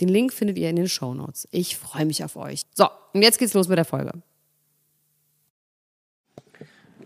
Den Link findet ihr in den Show Notes. Ich freue mich auf euch. So, und jetzt geht's los mit der Folge.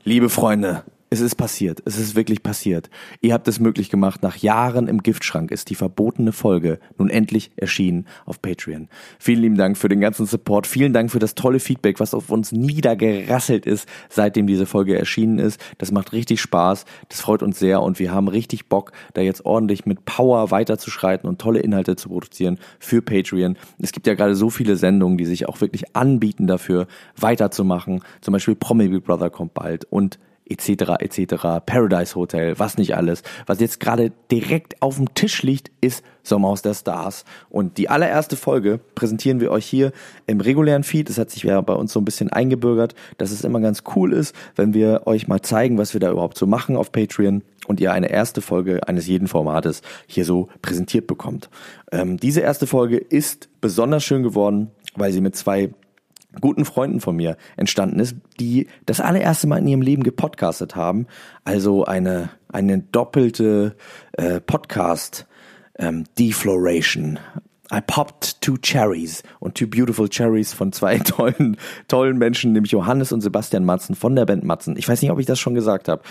Liebe Freunde, es ist passiert. Es ist wirklich passiert. Ihr habt es möglich gemacht. Nach Jahren im Giftschrank ist die verbotene Folge nun endlich erschienen auf Patreon. Vielen lieben Dank für den ganzen Support. Vielen Dank für das tolle Feedback, was auf uns niedergerasselt ist, seitdem diese Folge erschienen ist. Das macht richtig Spaß. Das freut uns sehr und wir haben richtig Bock, da jetzt ordentlich mit Power weiterzuschreiten und tolle Inhalte zu produzieren für Patreon. Es gibt ja gerade so viele Sendungen, die sich auch wirklich anbieten dafür, weiterzumachen. Zum Beispiel Promi Big Brother kommt bald und etc. etc. Paradise Hotel, was nicht alles. Was jetzt gerade direkt auf dem Tisch liegt, ist Sommerhaus der Stars. Und die allererste Folge präsentieren wir euch hier im regulären Feed. Das hat sich ja bei uns so ein bisschen eingebürgert, dass es immer ganz cool ist, wenn wir euch mal zeigen, was wir da überhaupt so machen auf Patreon und ihr eine erste Folge eines jeden Formates hier so präsentiert bekommt. Ähm, diese erste Folge ist besonders schön geworden, weil sie mit zwei guten Freunden von mir entstanden ist, die das allererste Mal in ihrem Leben gepodcastet haben. Also eine, eine doppelte äh, Podcast ähm. I popped two cherries und two beautiful cherries von zwei tollen, tollen Menschen, nämlich Johannes und Sebastian Matzen von der Band Matzen. Ich weiß nicht, ob ich das schon gesagt habe.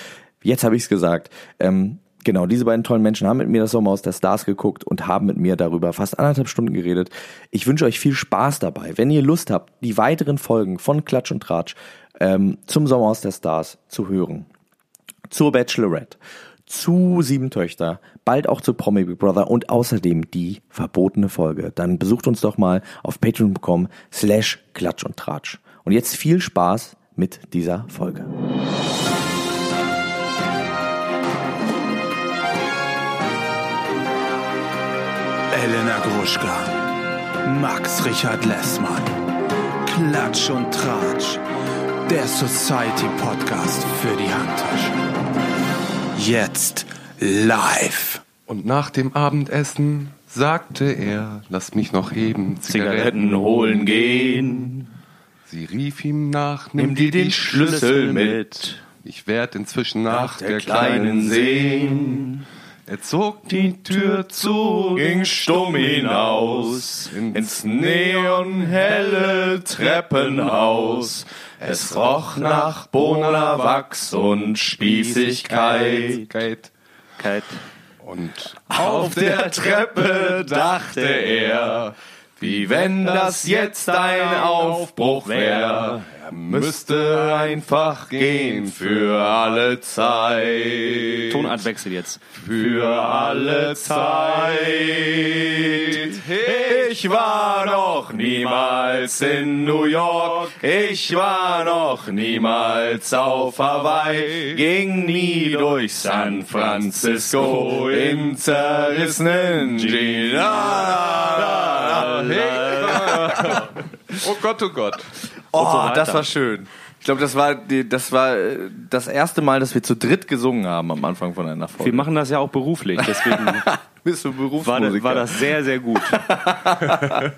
Jetzt habe ich es gesagt. Ähm, Genau, diese beiden tollen Menschen haben mit mir das Sommerhaus der Stars geguckt und haben mit mir darüber fast anderthalb Stunden geredet. Ich wünsche euch viel Spaß dabei. Wenn ihr Lust habt, die weiteren Folgen von Klatsch und Tratsch ähm, zum Sommerhaus der Stars zu hören, zur Bachelorette, zu Sieben Töchter, bald auch zu Promi Big Brother und außerdem die verbotene Folge, dann besucht uns doch mal auf patreon.com slash Klatsch und Tratsch. Und jetzt viel Spaß mit dieser Folge. Elena Gruschka, Max Richard Lessmann, Klatsch und Tratsch, der Society Podcast für die Handtasche. Jetzt live. Und nach dem Abendessen sagte er, lass mich noch eben Zigaretten holen gehen. Sie rief ihm nach, nimm dir die Schlüssel mit. Ich werd inzwischen nach, der, Kleinen sehen. Er zog die Tür zu, ging stumm hinaus ins neonhelle Treppenhaus. Es roch nach Bonawachs und Spießigkeit. Und auf der Treppe dachte er, wie wenn das jetzt ein Aufbruch wäre. Er müsste einfach gehen für alle Zeit. Tonartwechsel jetzt. Für alle Zeit. Ich war noch niemals in New York. Ich war noch niemals auf Hawaii. Ging nie durch San Francisco in zerrissenen Jeans. Oh Gott, oh Gott. Oh, so das war schön. Ich glaube, das war die, das war äh, das erste Mal, dass wir zu dritt gesungen haben am Anfang von einer Folge. Wir machen das ja auch beruflich, deswegen bist du Berufsmusiker. War, war das sehr, sehr gut.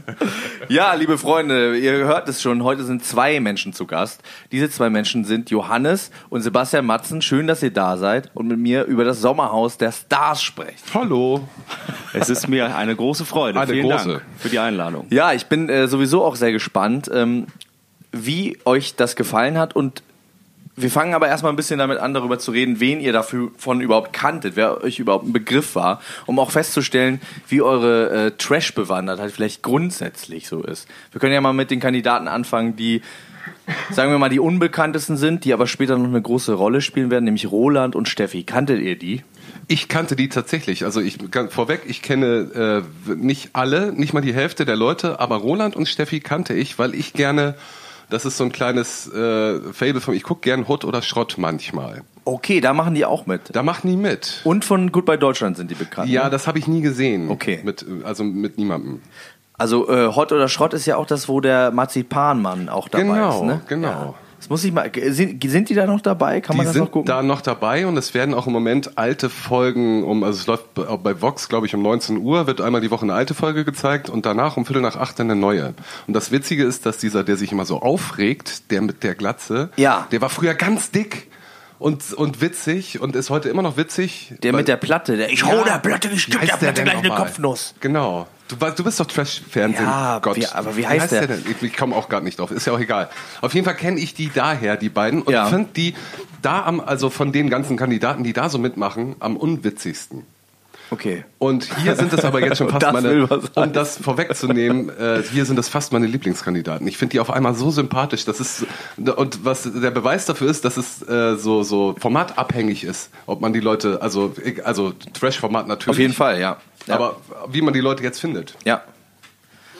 ja, liebe Freunde, ihr hört es schon, heute sind zwei Menschen zu Gast. Diese zwei Menschen sind Johannes und Sebastian Matzen. Schön, dass ihr da seid und mit mir über das Sommerhaus der Stars sprecht. Hallo. Es ist mir eine große Freude. Eine Vielen große. Dank für die Einladung. Ja, ich bin äh, sowieso auch sehr gespannt, ähm, wie euch das gefallen hat und wir fangen aber erstmal ein bisschen damit an, darüber zu reden, wen ihr davon überhaupt kanntet, wer euch überhaupt ein Begriff war, um auch festzustellen, wie eure äh, Trash-Bewandert vielleicht grundsätzlich so ist. Wir können ja mal mit den Kandidaten anfangen, die, sagen wir mal, die unbekanntesten sind, die aber später noch eine große Rolle spielen werden, nämlich Roland und Steffi. Kanntet ihr die? Ich kannte die tatsächlich. Also ich vorweg, ich kenne äh, nicht alle, nicht mal die Hälfte der Leute, aber Roland und Steffi kannte ich, weil ich gerne Das ist so ein kleines äh, Fable von Ich gucke gern Hut oder Schrott manchmal. Okay, da machen die auch mit. Da machen die mit. Und von Goodbye Deutschland sind die bekannt. Ja, ne? das habe ich nie gesehen. Okay. Mit, also mit niemandem. Also äh, Hot oder Schrott ist ja auch das, wo der Marzipanmann auch dabei Genau, ist. Ne? genau. Ja. Das muss ich mal. Sind, sind die da noch dabei? Kann man Die das noch sind gucken? da noch dabei und es werden auch im Moment alte Folgen um, also es läuft bei- Vox, glaube ich, um 19 Uhr, wird einmal die Woche eine alte Folge gezeigt und danach um Viertel nach acht eine neue. Und das Witzige ist, dass dieser, der sich immer so aufregt, der mit der Glatze, Ja. der war früher ganz dick und, und witzig und ist heute immer noch witzig. der mit der Platte. Der, ich hol der Platte, ich geb der Platte gleich eine? Kopfnuss. Genau. Du, du bist doch Trash-Fernsehen. Ja, Gott. wie- aber wie heißt der? denn? Ich, ich komme auch gerade nicht drauf. Ist ja auch egal. Auf jeden Fall kenne ich die daher, die beiden. Und Ja. finde die da am, also von den ganzen Kandidaten, die da so mitmachen, am unwitzigsten. Okay. Und hier sind es aber jetzt schon fast Das meine, um das vorwegzunehmen, äh, hier sind es fast meine Lieblingskandidaten. Ich finde die auf einmal so sympathisch. Das ist, und was der Beweis dafür ist, dass es äh, so, so formatabhängig ist, ob man die Leute, also, also Trash-Format natürlich. Auf jeden Fall, ja. ja. Aber wie man die Leute jetzt findet. Ja.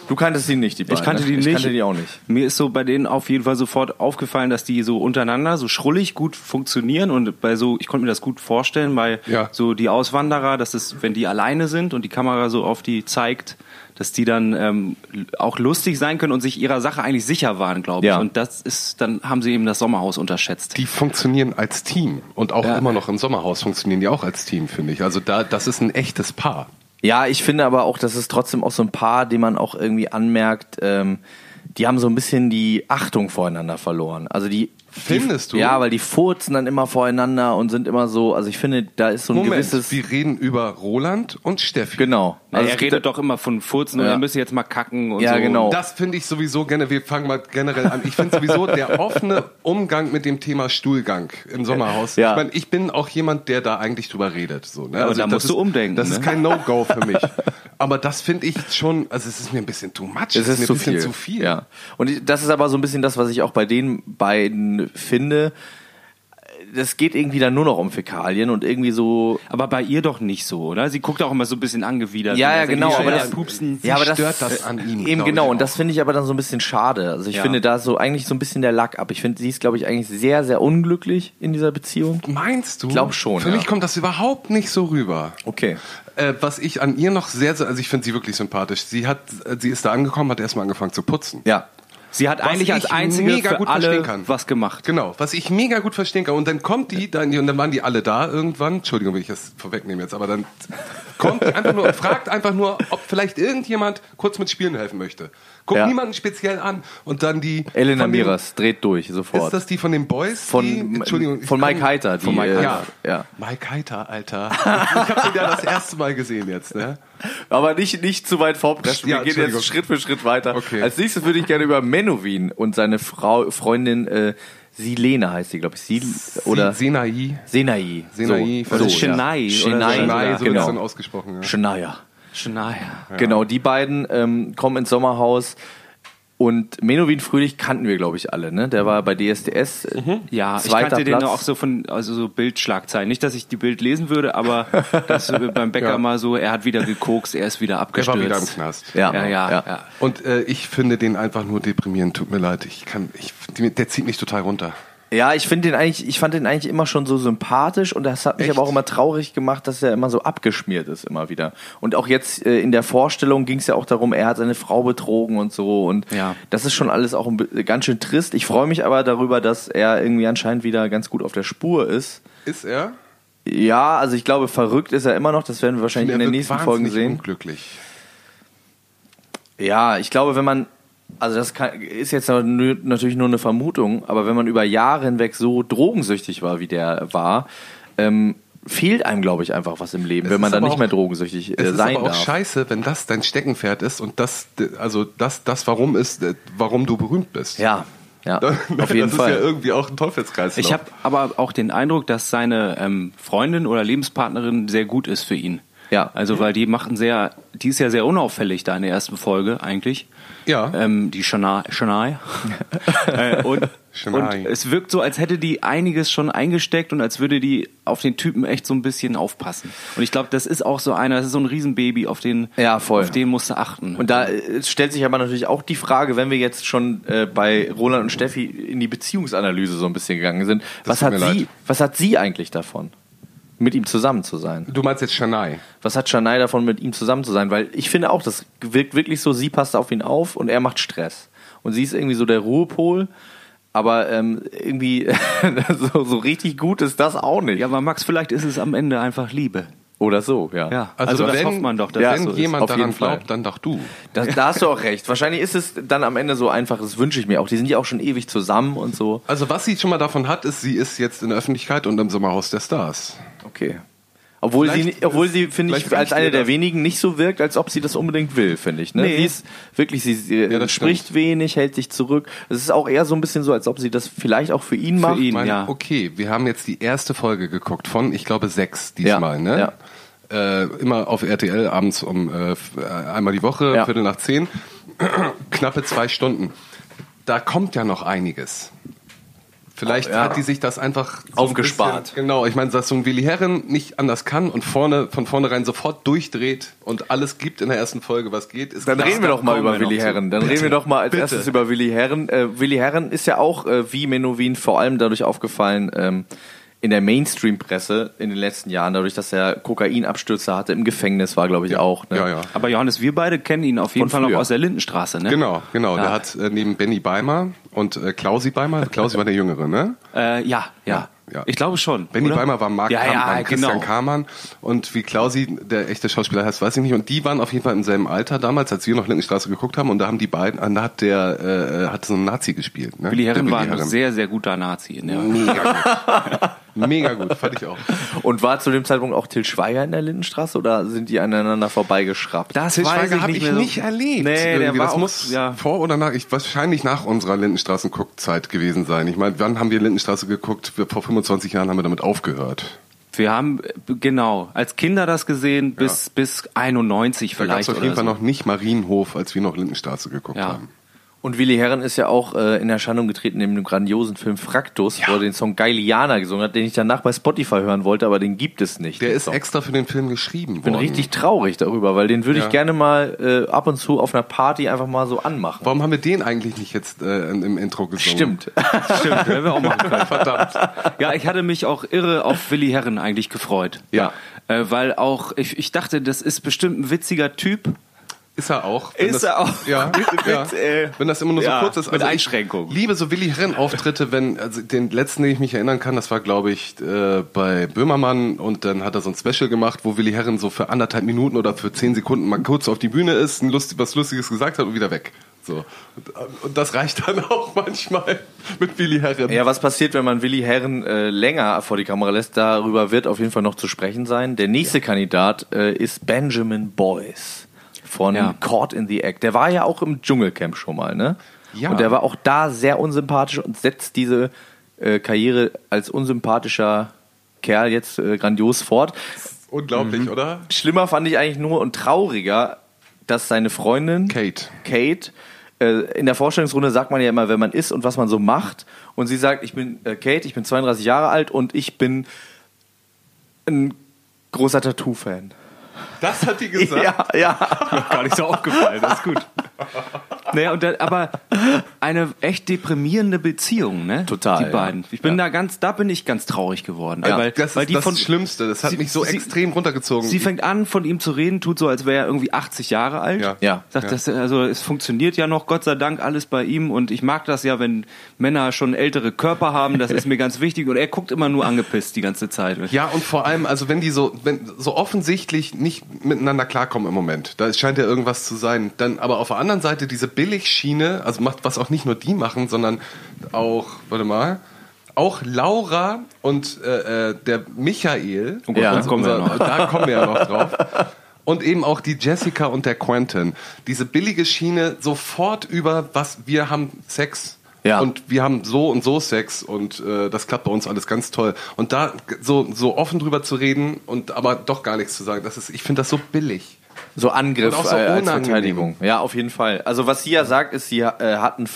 Du kanntest die nicht, die beiden. Ich kannte ne? die nicht. Ich kannte die auch nicht. Mir ist so bei denen auf jeden Fall sofort aufgefallen, dass die so untereinander so schrullig gut funktionieren und bei so, ich konnte mir das gut vorstellen, bei Ja. so die Auswanderer, dass es, wenn die alleine sind und die Kamera so auf die zeigt, dass die dann ähm, auch lustig sein können und sich ihrer Sache eigentlich sicher waren, glaube ich. Ja. Und das ist, dann haben sie eben das Sommerhaus unterschätzt. Die funktionieren als Team und auch Ja. immer noch im Sommerhaus funktionieren die auch als Team, finde ich. Also da, das ist ein echtes Paar. Ja, ich finde aber auch, das ist trotzdem auch so ein Paar, die man auch irgendwie anmerkt, ähm, die haben so ein bisschen die Achtung voreinander verloren. Also die. Findest die, du? Ja, weil die furzen dann immer voreinander und sind immer so, also ich finde, da ist so ein Moment, gewisses. wir reden über Roland und Steffi. Genau. Na, Also er es redet doch immer von Furzen und Ja. er müsse jetzt mal kacken und Ja, so. genau. Das finde ich sowieso gerne, wir fangen mal generell an. Ich finde sowieso der offene Umgang mit dem Thema Stuhlgang im Sommerhaus. Ja. Ich meine, ich bin auch jemand, der da eigentlich drüber redet. So, ne? aber da das musst ist, du umdenken, Das ne? ist kein No-Go für mich. Aber das finde ich schon, also es ist mir ein bisschen too much. Es ist mir zu ein bisschen viel. zu viel. Ja. Und das ist aber so ein bisschen das, was ich auch bei den beiden finde. Das geht irgendwie dann nur noch um Fäkalien und irgendwie so. Aber bei ihr doch nicht so, oder? Sie guckt auch immer so ein bisschen angewidert. Ja, ja, sagt, genau, aber das- Pupsen. Ja, aber das stört das an ihm, Eben genau, ich und das finde ich aber dann so ein bisschen schade. Also ich Ja. finde da so eigentlich so ein bisschen der Lack ab. Ich finde, sie ist, glaube ich, eigentlich sehr, sehr unglücklich in dieser Beziehung. Meinst du? Glaub schon, Für ja. mich kommt das überhaupt nicht so rüber. Okay. Äh, was ich an ihr noch sehr, sehr, also ich finde sie wirklich sympathisch. Sie hat, äh, sie ist da angekommen, hat erstmal angefangen zu putzen. Ja. Sie hat Was eigentlich als einzige mega für gut verstehen alle kann. was gemacht. Genau, was ich mega gut verstehen kann. Und dann kommt die, dann, und dann waren die alle da irgendwann. Entschuldigung, wenn ich das vorwegnehme jetzt, aber dann kommt die einfach nur und fragt einfach nur, ob vielleicht irgendjemand kurz mit Spielen helfen möchte. Guckt Ja. niemanden speziell an. Und dann die. Elena von den- Miras dreht durch sofort. Ist das die von den Boys? Von- die, Entschuldigung, von Mike kann- Heiter, die, Von Mike äh, Heiter. ja. Ja. Mike Heiter, Alter. Ich habe den ja das erste Mal gesehen jetzt, ne? Aber nicht, nicht zu weit vorpreschen. Ja, Wir gehen jetzt Schritt für Schritt weiter. Okay. Als nächstes würde ich gerne über Menowin und seine Frau, Freundin äh, Silene heißt sie, glaube ich. Sil oder Senai. Senai. Senai, so, so, so, Chennai ja. oder Chennai, Senai, ja, so genau. ausgesprochen. Ja. Shania. Shania. Genau, die beiden ähm, kommen ins Sommerhaus. Und Menowin Fröhlich kannten wir, glaube ich, alle. Ne? Der war bei DSDS. äh, Ja, ich kannte den Platz. auch so von also so Bildschlagzeilen. Nicht, dass ich die Bild lesen würde, aber das beim Bäcker Ja. mal so, er hat wieder gekokst, er ist wieder Er abgestürzt. war wieder im Knast. Ja, Ja, ja, ja. ja. Und äh, ich finde den einfach nur deprimierend. Tut mir leid. Ich kann, ich, der zieht mich total runter. Ja, ich finde den eigentlich, ich fand den eigentlich immer schon so sympathisch und das hat mich Echt? aber auch immer traurig gemacht, dass er immer so abgeschmiert ist immer wieder. Und auch jetzt äh, in der Vorstellung ging es ja auch darum, er hat seine Frau betrogen und so und Ja. das ist schon alles auch ein, ganz schön trist. Ich freue mich aber darüber, dass er irgendwie anscheinend wieder ganz gut auf der Spur ist. Ist er? Ja, also ich glaube, verrückt ist er immer noch, das werden wir wahrscheinlich in den nächsten Folgen sehen. unglücklich. Ja, ich glaube, wenn man, also das kann, ist jetzt natürlich nur eine Vermutung, aber wenn man über Jahre hinweg so drogensüchtig war, wie der war, ähm, fehlt einem, glaube ich, einfach was im Leben, Es wenn man ist dann nicht auch- mehr drogensüchtig äh, Es ist sein aber auch darf. scheiße, wenn das dein Steckenpferd ist und das, also das, das warum ist, äh, warum du berühmt bist. Ja, ja, Das auf jeden ist Fall. ja irgendwie auch ein Teufelskreis. Ich habe aber auch den Eindruck, dass seine ähm, Freundin oder Lebenspartnerin sehr gut ist für ihn. Ja. Also, weil die machen sehr, die ist ja sehr unauffällig da in der ersten Folge eigentlich. Ja. Ähm, die Shania. Shania. äh, und, und es wirkt so, als hätte die einiges schon eingesteckt und als würde die auf den Typen echt so ein bisschen aufpassen. Und ich glaube, das ist auch so einer, das ist so ein Riesenbaby, auf den, Ja, voll. auf den musst du achten. Und da äh, stellt sich aber natürlich auch die Frage, wenn wir jetzt schon äh, bei Roland und Steffi in die Beziehungsanalyse so ein bisschen gegangen sind, was hat sie, leid. was hat sie eigentlich davon, mit ihm zusammen zu sein? Du meinst jetzt Shanai. Was hat Shania davon, mit ihm zusammen zu sein? Weil ich finde auch, das wirkt wirklich so, sie passt auf ihn auf und er macht Stress. Und sie ist irgendwie so der Ruhepol, aber ähm, irgendwie so, so richtig gut ist das auch nicht. ja, aber Max, vielleicht ist es am Ende einfach Liebe. Oder so, ja. Ja, Also, also, das wenn, hofft man doch, dass ja, das wenn so ist. jemand daran Fall. glaubt, dann doch du. Das, da hast du auch recht. Wahrscheinlich ist es dann am Ende so einfach, das wünsche ich mir auch. Die sind ja auch schon ewig zusammen und so. Also was sie schon mal davon hat, ist, sie ist jetzt in der Öffentlichkeit und im Sommerhaus der Stars. Okay. Obwohl Vielleicht sie, obwohl ist- sie, finde ich, als eine der wenigen nicht so wirkt, als ob sie das unbedingt will, finde ich. Ne? Nee. Sie ist wirklich, sie, sie das spricht wenig, hält sich zurück. Es ist auch eher so ein bisschen so, als ob sie das vielleicht auch für ihn macht. ihn. Ich meine, ja. okay, wir haben jetzt die erste Folge geguckt von, ich glaube, sechs diesmal, Ja, ne? ja. Äh, immer auf RTL abends um äh, äh, einmal die Woche, Ja. Viertel nach zehn. Knappe zwei Stunden. Da kommt ja noch einiges. Vielleicht Oh, ja. hat die sich das einfach so ein Aufgespart. Bisschen, genau, ich meine, dass so ein Willi Herren nicht anders kann und vorne von vornherein sofort durchdreht und alles gibt in der ersten Folge, was geht. Ist Dann klar. reden wir doch mal über Willi. Herren. Dann reden wir doch mal als Bitte. erstes über Willi Herren. Äh, Willi Herren ist ja auch äh, wie Menowin vor allem dadurch aufgefallen ähm, in der Mainstream-Presse in den letzten Jahren, dadurch, dass er Kokainabstürze hatte, im Gefängnis war, glaube ich, auch. Ne? Ja, ja. Aber Johannes, wir beide kennen ihn auf jeden Von Fall noch früher. aus der Lindenstraße, ne? Genau, genau. Ja. Der hat äh, neben Benny Beimer und äh, Klausi Beimer, Klausi war der Jüngere, ne? Äh, ja, ja, Ja. Ich glaube schon. Benny oder? Beimer war Mark ja, Kampmann, ja, Christian genau. Kamann und wie Klausi, der echte Schauspieler heißt, weiß ich nicht. Und die waren auf jeden Fall im selben Alter damals, als wir noch Lindenstraße geguckt haben. Und da haben die beiden, da hat der, äh, hat so einen Nazi gespielt. Ne? Willi Herren war ein sehr, sehr guter Nazi. In der mega gut. mega gut, fand ich auch. Und war zu dem Zeitpunkt auch Till Schweiger in der Lindenstraße oder sind die aneinander vorbeigeschraubt? Das Til weiß Schweiger ich habe nicht ich mehr so. nicht erlebt. Nee, der war das auch- muss ja. vor oder nach, ich, wahrscheinlich nach unserer Lindenstraßen-Guckzeit gewesen sein. Ich meine, wann haben wir Lindenstraße geguckt? Wir, vor 25 Jahren haben wir damit aufgehört. Wir haben, genau, als Kinder das gesehen, bis, bis 91 Da gab vielleicht. es auf oder jeden Fall so. noch nicht Marienhof, als wir noch Lindenstraße geguckt Ja. haben. Und Willi Herren ist ja auch äh, in Erscheinung getreten in dem grandiosen Film Fraktus, wo er den Song Geiliana gesungen hat, den ich danach bei Spotify hören wollte, aber den gibt es nicht. Der ist Song. extra für den Film geschrieben Ich bin worden. richtig traurig darüber, weil den würde Ja. ich gerne mal äh, ab und zu auf einer Party einfach mal so anmachen. Warum haben wir den eigentlich nicht jetzt äh, im Intro gesungen? Stimmt. Stimmt, werden wir auch machen können. Verdammt. Ja, ich hatte mich auch irre auf Willi Herren eigentlich gefreut. Ja. Äh, weil auch, ich, ich dachte, das ist bestimmt ein witziger Typ. Ist er auch. Ist er auch. Ja, Mit- ja. mit, äh, wenn das immer nur so ja, kurz ist. mit ich Einschränkungen. liebe so Willi Herren-Auftritte, wenn, also den letzten, den ich mich erinnern kann, das war, glaube ich, äh, bei Böhmermann und dann hat er so ein Special gemacht, wo Willi Herren so für anderthalb Minuten oder für zehn Sekunden mal kurz auf die Bühne ist, ein Lust, was Lustiges gesagt hat und wieder weg. So. Und, das reicht dann auch manchmal mit Willi Herren. Ja, was passiert, wenn man Willi Herren äh, länger vor die Kamera lässt? Darüber wird auf jeden Fall noch zu sprechen sein. Der nächste Kandidat äh, ist Benjamin Boyce von Ja. Caught in the Act. Der war ja auch im Dschungelcamp schon mal, ne? Ja. Und der war auch da sehr unsympathisch und setzt diese äh, Karriere als unsympathischer Kerl jetzt äh, grandios fort. Unglaublich, Mhm. oder? Schlimmer fand ich eigentlich nur und trauriger, dass seine Freundin Kate. Kate äh, in der Vorstellungsrunde sagt man ja immer, wer man ist und was man so macht. Und sie sagt, ich bin äh, Kate, ich bin 32 Jahre alt und ich bin ein großer Tattoo-Fan. Das hat die gesagt. Ja, ja. Gar nicht so aufgefallen, das ist gut. Naja, und da, aber eine echt deprimierende Beziehung, ne? Total, Die beiden. Ich bin da ganz, da bin ich ganz traurig geworden. Ja, weil, Das weil ist die das von, Schlimmste. Das hat Sie- mich so sie- extrem runtergezogen. Sie fängt an, von ihm zu reden, tut so, als wäre er irgendwie 80 Jahre alt. Ja. Ja. Sagt, Das, also es funktioniert ja noch, Gott sei Dank, alles bei ihm. Und ich mag das ja, wenn Männer schon ältere Körper haben. Das ist mir ganz wichtig. Und er guckt immer nur angepisst die ganze Zeit. Ja, und vor allem, also wenn die so, wenn so offensichtlich nicht miteinander klarkommen im Moment, da scheint ja irgendwas zu sein. Dann, aber auf der anderen Seite diese Billigschiene, also macht was auch nicht nur die machen, sondern auch, warte mal, auch Laura und äh, äh, der Michael, Oh Gott, Ja. da kommen wir noch. da kommen wir ja noch drauf. Und eben auch die Jessica und der Quentin. Diese billige Schiene sofort über was wir haben Sex Ja. Und wir haben so und so Sex und äh, das klappt bei uns alles ganz toll. Und da so, so offen drüber zu reden und aber doch gar nichts zu sagen, das ist, ich finde das so billig. So Angriff so äh, als. Verteidigung. Ja, auf jeden Fall. Also was sie ja sagt, ist, sie äh, hat einen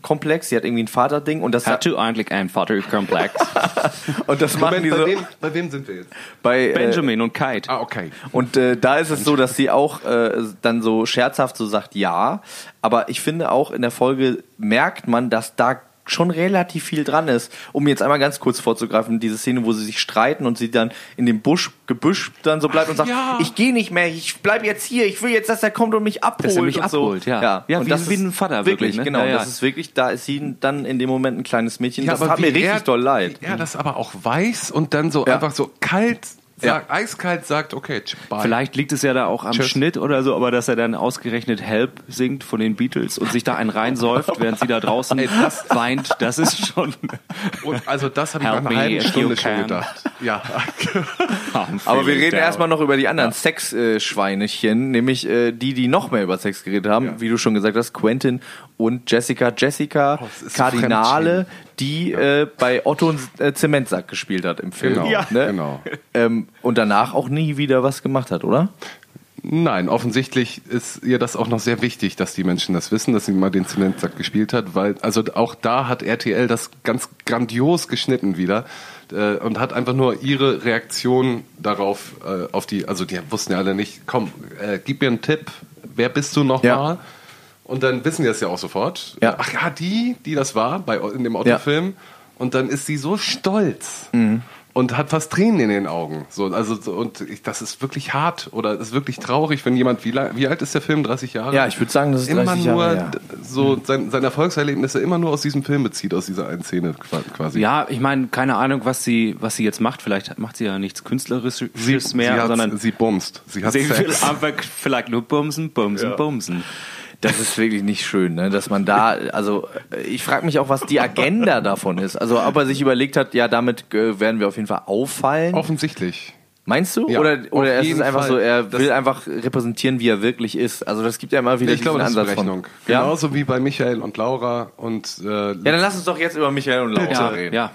Vaterkomplex, sie hat irgendwie ein Vaterding und das Hat du eigentlich einen Vaterkomplex? und das machen Moment, die bei, so wem, bei wem sind wir jetzt? bei äh, Benjamin und Kite. Ah, okay. Und äh, da ist es so, dass sie auch äh, dann so scherzhaft so sagt, ja. Aber ich finde auch in der Folge merkt man, dass da schon relativ viel dran ist. Um jetzt einmal ganz kurz vorzugreifen, diese Szene, wo sie sich streiten und sie dann in dem Busch, Gebüsch dann so bleibt und sagt, ja. ich gehe nicht mehr, ich bleib jetzt hier, ich will jetzt, dass er kommt und mich abholt. Dass er mich und so. abholt, ja. Ja, und wie- das wie ein Vater wirklich, wirklich, ne? genau. Ja, ja. Das ist wirklich, da ist sie dann in dem Moment ein kleines Mädchen. das aber hat mir richtig er- doll leid. Er das aber auch weiß und dann so Ja. einfach so kalt Ja. sagt, eiskalt sagt, okay, bye. Vielleicht liegt es ja da auch am Tschüss. Schnitt oder so, aber dass er dann ausgerechnet Help singt von den Beatles und sich da einen reinsäuft, während sie da draußen weint, das ist schon. Und also das habe ich nach einer halben Stunde schon gedacht. Ja. Aber wir reden erstmal noch über die anderen Sex-Schweinchen, nämlich äh, die, die noch mehr über Sex geredet haben, Ja. wie du schon gesagt hast, Quentin und Jessica. Jessica, Oh, so Kardinale, die äh, bei Otto einen äh, Zementsack gespielt hat im Film. Genau, Ja. Ne? genau. Ähm, und danach auch nie wieder was gemacht hat, oder? Nein, offensichtlich ist ihr das auch noch sehr wichtig, dass die Menschen das wissen, dass sie mal den Zementsack gespielt hat, weil also auch da hat RTL das ganz grandios geschnitten wieder äh, und hat einfach nur ihre Reaktion darauf äh, auf die, also die wussten ja alle nicht, komm, äh, gib mir einen Tipp, wer bist du nochmal? Ja. Und dann wissen die das ja auch sofort. Ja. Ach ja, die, die das war bei in dem Otto-Film. Und dann ist sie so stolz Mhm. und hat fast Tränen in den Augen. So, also so, und ich, das ist wirklich hart oder ist wirklich traurig, wenn jemand wie, lang, wie alt ist der Film? 30 Jahre? Ja, ich würde sagen, das ist immer 30 nur Jahre her. d- so sein, seine Erfolgserlebnisse immer nur aus diesem Film bezieht, aus dieser einen Szene qua- quasi. Ja, ich meine, keine Ahnung, was sie, was sie jetzt macht. Vielleicht macht sie ja nichts Künstlerisches sie, mehr, sie, sondern sie bumst. Sie hat sie will Sex. einfach vielleicht nur bumsen, bumsen, bumsen. Das ist wirklich nicht schön, ne? dass man da, also ich frage mich auch, was die Agenda davon ist. Also ob er sich überlegt hat, ja, damit äh, werden wir auf jeden Fall auffallen. Offensichtlich. Meinst du? Ja, oder oder ist es jeden einfach Fall. so, er Das- will einfach repräsentieren, wie er wirklich ist. Also das gibt ja immer wieder Ich glaube, das diesen ist Ansatz Berechnung. von. Ja? Genauso wie bei Michael und Laura und äh, ja, dann lass uns doch jetzt über Michael und Laura Ja, reden. ja.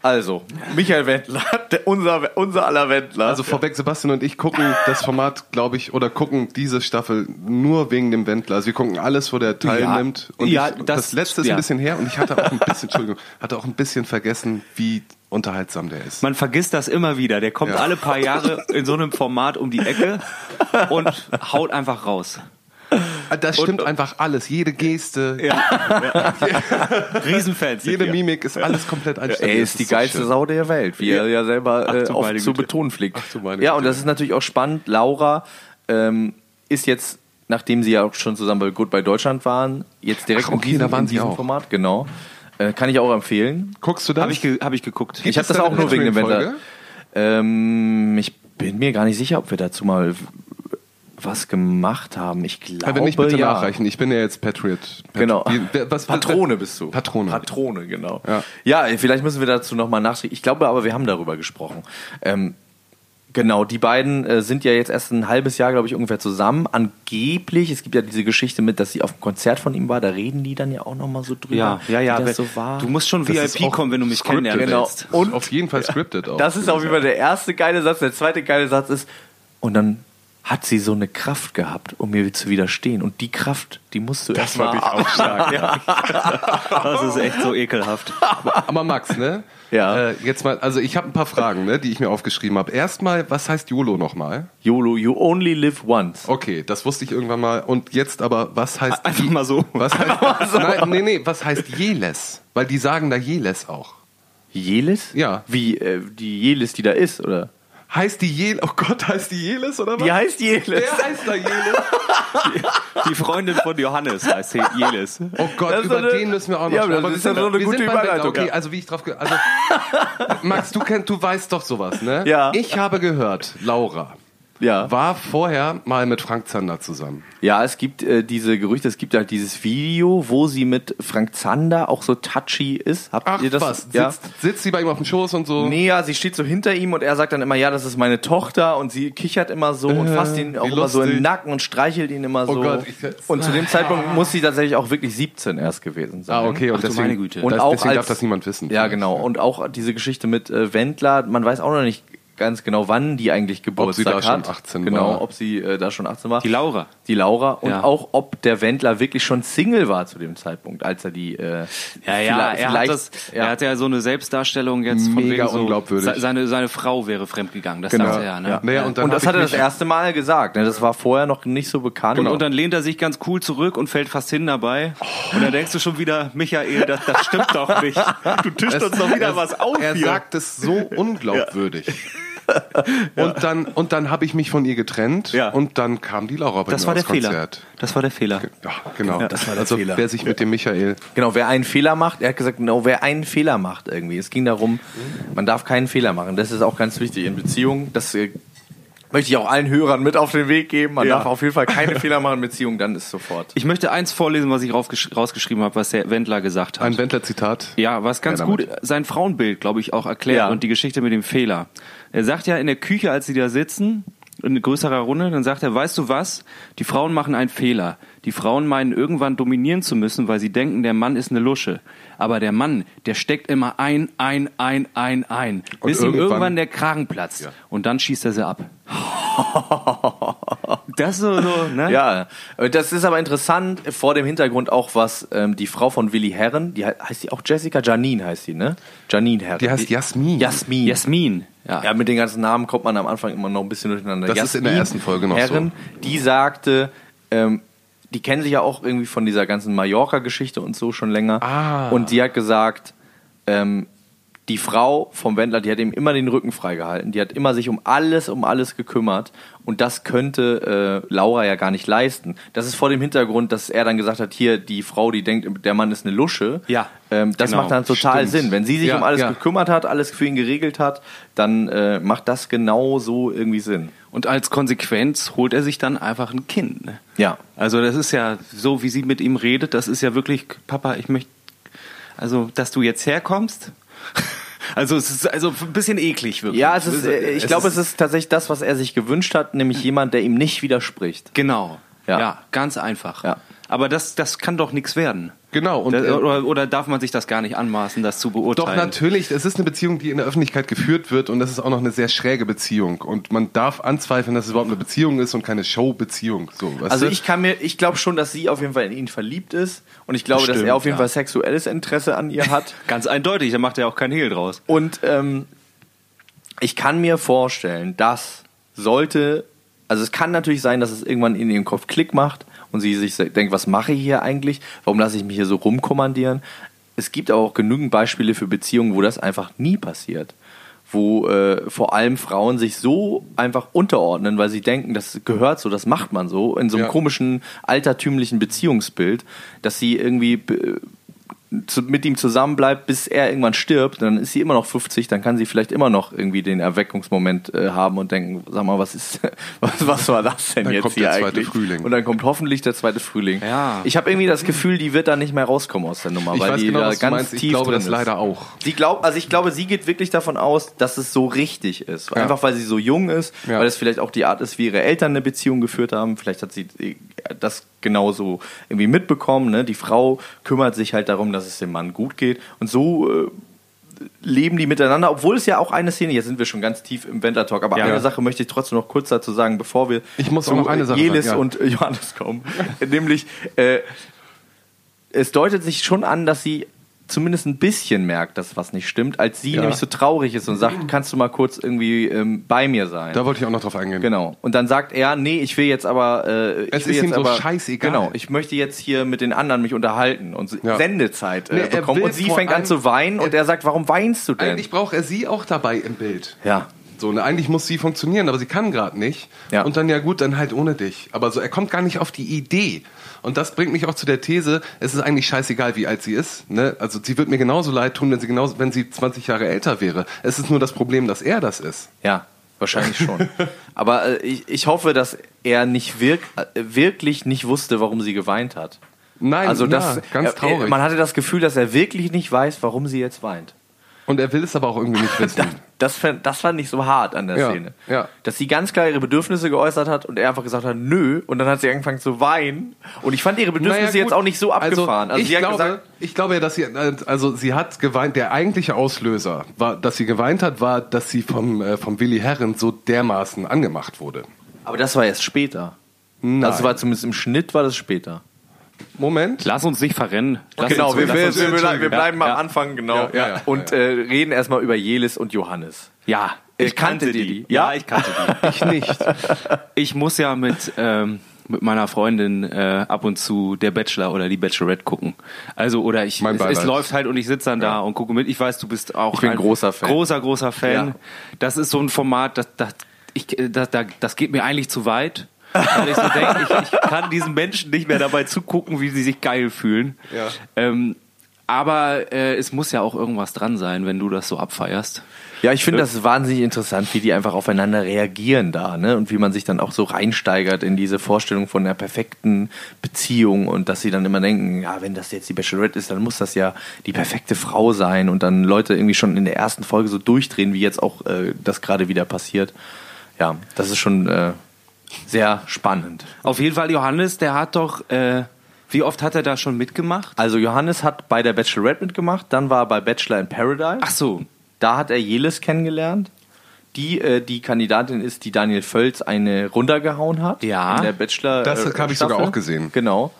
Also, Michael Wendler, der, unser, unser aller Wendler. Also vorweg, Sebastian und ich gucken das Format, glaube ich, oder gucken diese Staffel nur wegen dem Wendler. Also wir gucken alles, wo der teilnimmt. Und Ja, ich, das, das- letzte ist ja. ein bisschen her und ich hatte auch ein bisschen, Entschuldigung, hatte auch ein bisschen vergessen, wie unterhaltsam der ist. Man vergisst das immer wieder. Der kommt Ja. alle paar Jahre in so einem Format um die Ecke und haut einfach raus. Ah, Das stimmt einfach alles. Jede Geste, Riesenfans. sind jede wir. Mimik ist alles komplett einstellig. er ist die so geilste schön. Sau der Welt, wie er ja selber äh, du oft zu betonen pflegt. Ach ja, und Güte. das ist natürlich auch spannend. Laura ähm, ist jetzt, nachdem sie ja auch schon zusammen bei Good bei Deutschland waren, jetzt direkt Ach, okay, in diesem, da waren in sie diesem auch. Format. Genau. Äh, kann ich auch empfehlen. Guckst du das? Habe ich, ge hab ich geguckt. Ich habe das da auch nur wegen dem. Patreon-Folge? Ähm, ich bin mir gar nicht sicher, ob wir dazu mal was gemacht haben. Ich glaube, Ja, wenn nicht, bitte ja. nachreichen. Ich bin ja jetzt Patriot. Pat- Genau. Was- Patrone bist du. Patrone. Patrone, genau. Ja. Ja, vielleicht müssen wir dazu nochmal nachdenken. Ich glaube aber, wir haben darüber gesprochen. Ähm, genau, die beiden äh, sind ja jetzt erst ein halbes Jahr, glaube ich, ungefähr zusammen. Angeblich, es gibt ja diese Geschichte mit, dass sie auf dem Konzert von ihm war, da reden die dann ja auch nochmal so drüber. Ja, ja, ja. Wie das so war. Du musst schon Das VIP auch kommen, wenn du mich scripted. kennenlernen Genau. willst. Und Auf jeden Fall scripted auch. das ist auf jeden Fall der erste geile Satz. Der zweite geile Satz ist, und dann hat sie so eine Kraft gehabt, um mir zu widerstehen. Und die Kraft, die musst du Das erst mal fand ich auch stark. ja. Das ist echt so ekelhaft. Aber Max, ne? Ja. Äh, jetzt mal, also ich habe ein paar Fragen, ne, die ich mir aufgeschrieben habe. Erstmal, was heißt YOLO nochmal? YOLO, you only live once. Okay, das wusste ich irgendwann mal. Und jetzt aber, was heißt Einfach mal so. Was heißt, Nein, nee, nee, was heißt Jeles? Weil die sagen da Jeles auch. Jelis? Ja. Wie, äh, die Jelis, die da ist, oder? Heißt die Jeles? Oh Gott, heißt die Jeles oder was? Die heißt Jelis. Wer heißt da Jeles? Die Freundin von Johannes heißt Jelis. Oh Gott, über eine- den müssen wir auch noch Ja, sprechen. das ist ja so eine gute. Überleitung, Okay, also wie ich drauf also Max, du kennst, du weißt doch sowas, ne? Ja. Ich habe gehört, Laura, Ja. war vorher mal mit Frank Zander zusammen. Ja, es gibt äh, diese Gerüchte, es gibt halt dieses Video, wo sie mit Frank Zander auch so touchy ist. Habt Ach ihr das? was, Ja. sitzt, sitzt sie bei ihm auf dem Schoß und so? Nee, ja, sie steht so hinter ihm und er sagt dann immer, ja, das ist meine Tochter und sie kichert immer so und Äh, fasst ihn auch immer so im Nacken und streichelt ihn immer Oh so. Gott, ich- und zu dem Zeitpunkt muss sie tatsächlich auch wirklich 17 erst gewesen sein. Ah, okay, und Ach deswegen, meine Güte. Und das, auch deswegen als- darf das niemand wissen. Ja, genau. Und auch diese Geschichte mit äh, Wendler, man weiß auch noch nicht ganz genau, wann die eigentlich Geburtstag da schon hat. 18 genau, war. ob sie äh, da schon 18 war. Die Laura. Die Laura. Und Ja. auch, ob der Wendler wirklich schon Single war zu dem Zeitpunkt, als er die. Äh, Ja, ja, er hat, das, ja. er hat ja so eine Selbstdarstellung jetzt von Mega wegen so, unglaubwürdig. se- Seine, seine Frau wäre fremdgegangen, das Genau. sagt er ja. Ne? Ja. Naja, und dann und das hat er das erste Mal gesagt. Ne? Das war vorher noch nicht so bekannt. Und, und dann lehnt er sich ganz cool zurück und fällt fast hin dabei. Und dann denkst du schon wieder, Michael, das, das stimmt doch nicht. Du tischst uns doch wieder was auf Er hier. sagt es so unglaubwürdig. Und dann, und dann habe ich mich von ihr getrennt Ja. und dann kam die Laura bei das mir war der aufs Fehler. Konzert. Das war der Fehler. Ja, genau. das war der also, Fehler. wer sich mit dem Michael Genau, wer einen Fehler macht, er hat gesagt, genau, wer einen Fehler macht irgendwie. Es ging darum, man darf keinen Fehler machen. Das ist auch ganz wichtig in Beziehungen. Das äh, möchte ich auch allen Hörern mit auf den Weg geben. Man Ja. darf auf jeden Fall keine Fehler machen in Beziehungen, dann ist sofort. Ich möchte eins vorlesen, was ich rausgeschrieben habe, was der Wendler gesagt hat. ein Wendler-Zitat. Ja, was ganz Ja, gut sein Frauenbild, glaube ich, auch erklärt Ja. und die Geschichte mit dem Fehler. Er sagt ja in der Küche, als sie da sitzen, in größerer Runde, dann sagt er, weißt du was? Die Frauen machen einen Fehler. Die Frauen meinen irgendwann dominieren zu müssen, weil sie denken, der Mann ist eine Lusche. Aber der Mann, der steckt immer ein, ein, ein, ein, ein. bis ihm irgendwann- irgendwann der Kragen platzt. Ja. Und dann schießt er sie ab. das ist so, so ne? Ja, äh, das ist aber interessant, vor dem Hintergrund auch, was ähm, die Frau von Willi Herren, die he- heißt die auch Jessica Janine heißt die, ne? Janine Herren. Die heißt Jasmin. Jasmin. Jasmin. Ja. Ja, mit den ganzen Namen kommt man am Anfang immer noch ein bisschen durcheinander. Das ist in der ersten Folge noch Herren, die sagte, ähm, die kennen sich ja auch irgendwie von dieser ganzen Mallorca-Geschichte und so schon länger. Ah. Und die hat gesagt, ähm, die Frau vom Wendler, die hat ihm immer den Rücken freigehalten. Die hat immer sich um alles, um alles gekümmert. Und das könnte äh, Laura ja gar nicht leisten. Das ist vor dem Hintergrund, dass er dann gesagt hat, hier, die Frau, die denkt, der Mann ist eine Lusche. Ja, Ähm, das genau. macht dann total Stimmt. Sinn. Wenn sie sich Ja, um alles ja. gekümmert hat, alles für ihn geregelt hat, dann äh, macht das genau so irgendwie Sinn. Und als Konsequenz holt er sich dann einfach ein Kind. Ne? Ja. Also das ist ja so, wie sie mit ihm redet, das ist ja wirklich, Papa, ich möchte, also dass du jetzt herkommst. Also es ist also ein bisschen eklig wirklich. Ja, es ist, äh, ich glaube, es ist tatsächlich das, was er sich gewünscht hat, nämlich jemand, der ihm nicht widerspricht. Genau. Ja. Ja, ganz einfach. Ja. Aber das, das kann doch nichts werden. Genau. Und, Das, äh, oder, oder darf man sich das gar nicht anmaßen, das zu Doch, beurteilen? natürlich. Es ist eine Beziehung, die in der Öffentlichkeit geführt wird und das ist auch noch eine sehr schräge Beziehung. Und man darf anzweifeln, dass es überhaupt eine Beziehung ist und keine Show-Beziehung. So, Also du? ich kann mir, ich glaube schon, dass sie auf jeden Fall in ihn verliebt ist und ich glaube, dass Bestimmt, er auf jeden ja. Fall sexuelles Interesse an ihr hat. Ganz eindeutig, da macht er auch kein Hehl draus. Und ähm, ich kann mir vorstellen, dass sollte, also es kann natürlich sein, dass es irgendwann in ihrem Kopf Klick macht und sie sich denkt, was mache ich hier eigentlich? Warum lasse ich mich hier so rumkommandieren? Es gibt aber auch genügend Beispiele für Beziehungen, wo das einfach nie passiert. Wo äh, vor allem Frauen sich so einfach unterordnen, weil sie denken, das gehört so, das macht man so, in so einem Ja. komischen altertümlichen Beziehungsbild, dass sie irgendwie äh, zu, mit ihm zusammenbleibt, bis er irgendwann stirbt, dann ist sie immer noch 50, dann kann sie vielleicht immer noch irgendwie den Erweckungsmoment äh, haben und denken, sag mal, was ist, was, was war das denn Dann jetzt kommt hier der zweite eigentlich? Frühling. Und dann kommt hoffentlich der zweite Frühling. Ja. Ich habe irgendwie das Gefühl, die wird da nicht mehr rauskommen aus der Nummer, ich weil weiß die genau, da was ganz meinst. Ich tief glaube drin das ist. leider auch. Sie glaubt, also ich glaube, sie geht wirklich davon aus, dass es so richtig ist. Ja. Einfach weil sie so jung ist, Ja. weil es vielleicht auch die Art ist, wie ihre Eltern eine Beziehung geführt haben. Vielleicht hat sie äh, das genauso irgendwie mitbekommen. Ne? Die Frau kümmert sich halt darum, dass es dem Mann gut geht. Und so äh, leben die miteinander, obwohl es ja auch eine Szene, jetzt sind wir schon ganz tief im Wendler-Talk, aber Ja. eine Sache möchte ich trotzdem noch kurz dazu sagen, bevor wir Ich muss zu noch eine Sache Jelis sagen, ja. und Johannes kommen. Nämlich, äh, es deutet sich schon an, dass sie zumindest ein bisschen merkt, dass was nicht stimmt, als sie Ja. nämlich so traurig ist und sagt, kannst du mal kurz irgendwie ähm, bei mir sein. Da wollte ich auch noch drauf eingehen. Genau. Und dann sagt er, nee, ich will jetzt aber, äh, ich Es will ist jetzt ihm so aber, scheißegal. Genau, ich möchte jetzt hier mit den anderen mich unterhalten und Ja. Sendezeit äh, Nee, bekommen. Und sie fängt an zu weinen und er sagt, warum weinst du denn? Eigentlich braucht er sie auch dabei im Bild. ja. So, ne, eigentlich muss sie funktionieren, aber sie kann gerade nicht. Ja. Und dann ja gut, dann halt ohne dich. Aber so, er kommt gar nicht auf die Idee. Und das bringt mich auch zu der These, es ist eigentlich scheißegal, wie alt sie ist. Ne? Also sie wird mir genauso leid tun, wenn sie genauso, wenn sie 20 Jahre älter wäre. Es ist nur das Problem, dass er das ist. Ja. Wahrscheinlich schon. Aber äh, ich, ich hoffe, dass er nicht wirk äh, wirklich nicht wusste, warum sie geweint hat. Nein, Also das, ja, ganz traurig. Er, man hatte das Gefühl, dass er wirklich nicht weiß, warum sie jetzt weint. Und er will es aber auch irgendwie nicht wissen. Das, fand- das fand ich so hart an der Ja, Szene. ja. Dass sie ganz klar ihre Bedürfnisse geäußert hat und er einfach gesagt hat, nö. Und dann hat sie angefangen zu weinen. Und ich fand ihre Bedürfnisse Naja, jetzt auch nicht so abgefahren. Also, ich, sie hat glaube, gesagt, ich glaube ja, dass sie, also sie hat geweint, der eigentliche Auslöser, war, dass sie geweint hat, war, dass sie vom, äh, vom Willi Herren so dermaßen angemacht wurde. aber das war erst später. Nein. Also war zumindest im Schnitt war das später. Moment. Lass uns nicht verrennen. Lass genau, uns, wir, wir, uns, wir, wir, Entschuldigung. bleiben Ja, am ja. Anfang, genau. Ja, ja, ja. und Äh, reden erstmal über Jelis und Johannes. ja, Äh, ich kannte die. Ja, ich kannte die. Ich nicht. Ich muss ja mit, ähm, mit meiner Freundin äh, ab und zu der Bachelor oder die Bachelorette gucken. Also, oder ich, Mein es, es läuft halt und ich sitze dann da und gucke mit. Ich weiß, du bist auch Ich bin ein großer Fan. Großer, großer Fan. Ja. Das ist so ein Format, das, das, ich, das, das, das geht mir eigentlich zu weit. Weil ich so denke, ich, ich kann diesen Menschen nicht mehr dabei zugucken, wie sie sich geil fühlen. Ja. Ähm, aber äh, es muss ja auch irgendwas dran sein, wenn du das so abfeierst. Ja, ich finde das wahnsinnig interessant, wie die einfach aufeinander reagieren da, ne? Und wie man sich dann auch so reinsteigert in diese Vorstellung von einer perfekten Beziehung und dass sie dann immer denken, ja, wenn das jetzt die Bachelorette ist, dann muss das ja die perfekte Frau sein und dann Leute irgendwie schon in der ersten Folge so durchdrehen, wie jetzt auch äh, das gerade wieder passiert. Ja, das ist schon äh, sehr spannend. Auf jeden Fall, Johannes, der hat doch, äh, wie oft hat er da schon mitgemacht? Also Johannes hat bei der Bachelorette mitgemacht, dann war er bei Bachelor in Paradise. Ach so, Da hat er Jelis kennengelernt, die äh, die Kandidatin ist, die Daniel Völz eine runtergehauen hat. Ja. In der Bachelor. Das äh, habe ich Staffel. sogar auch gesehen. Genau.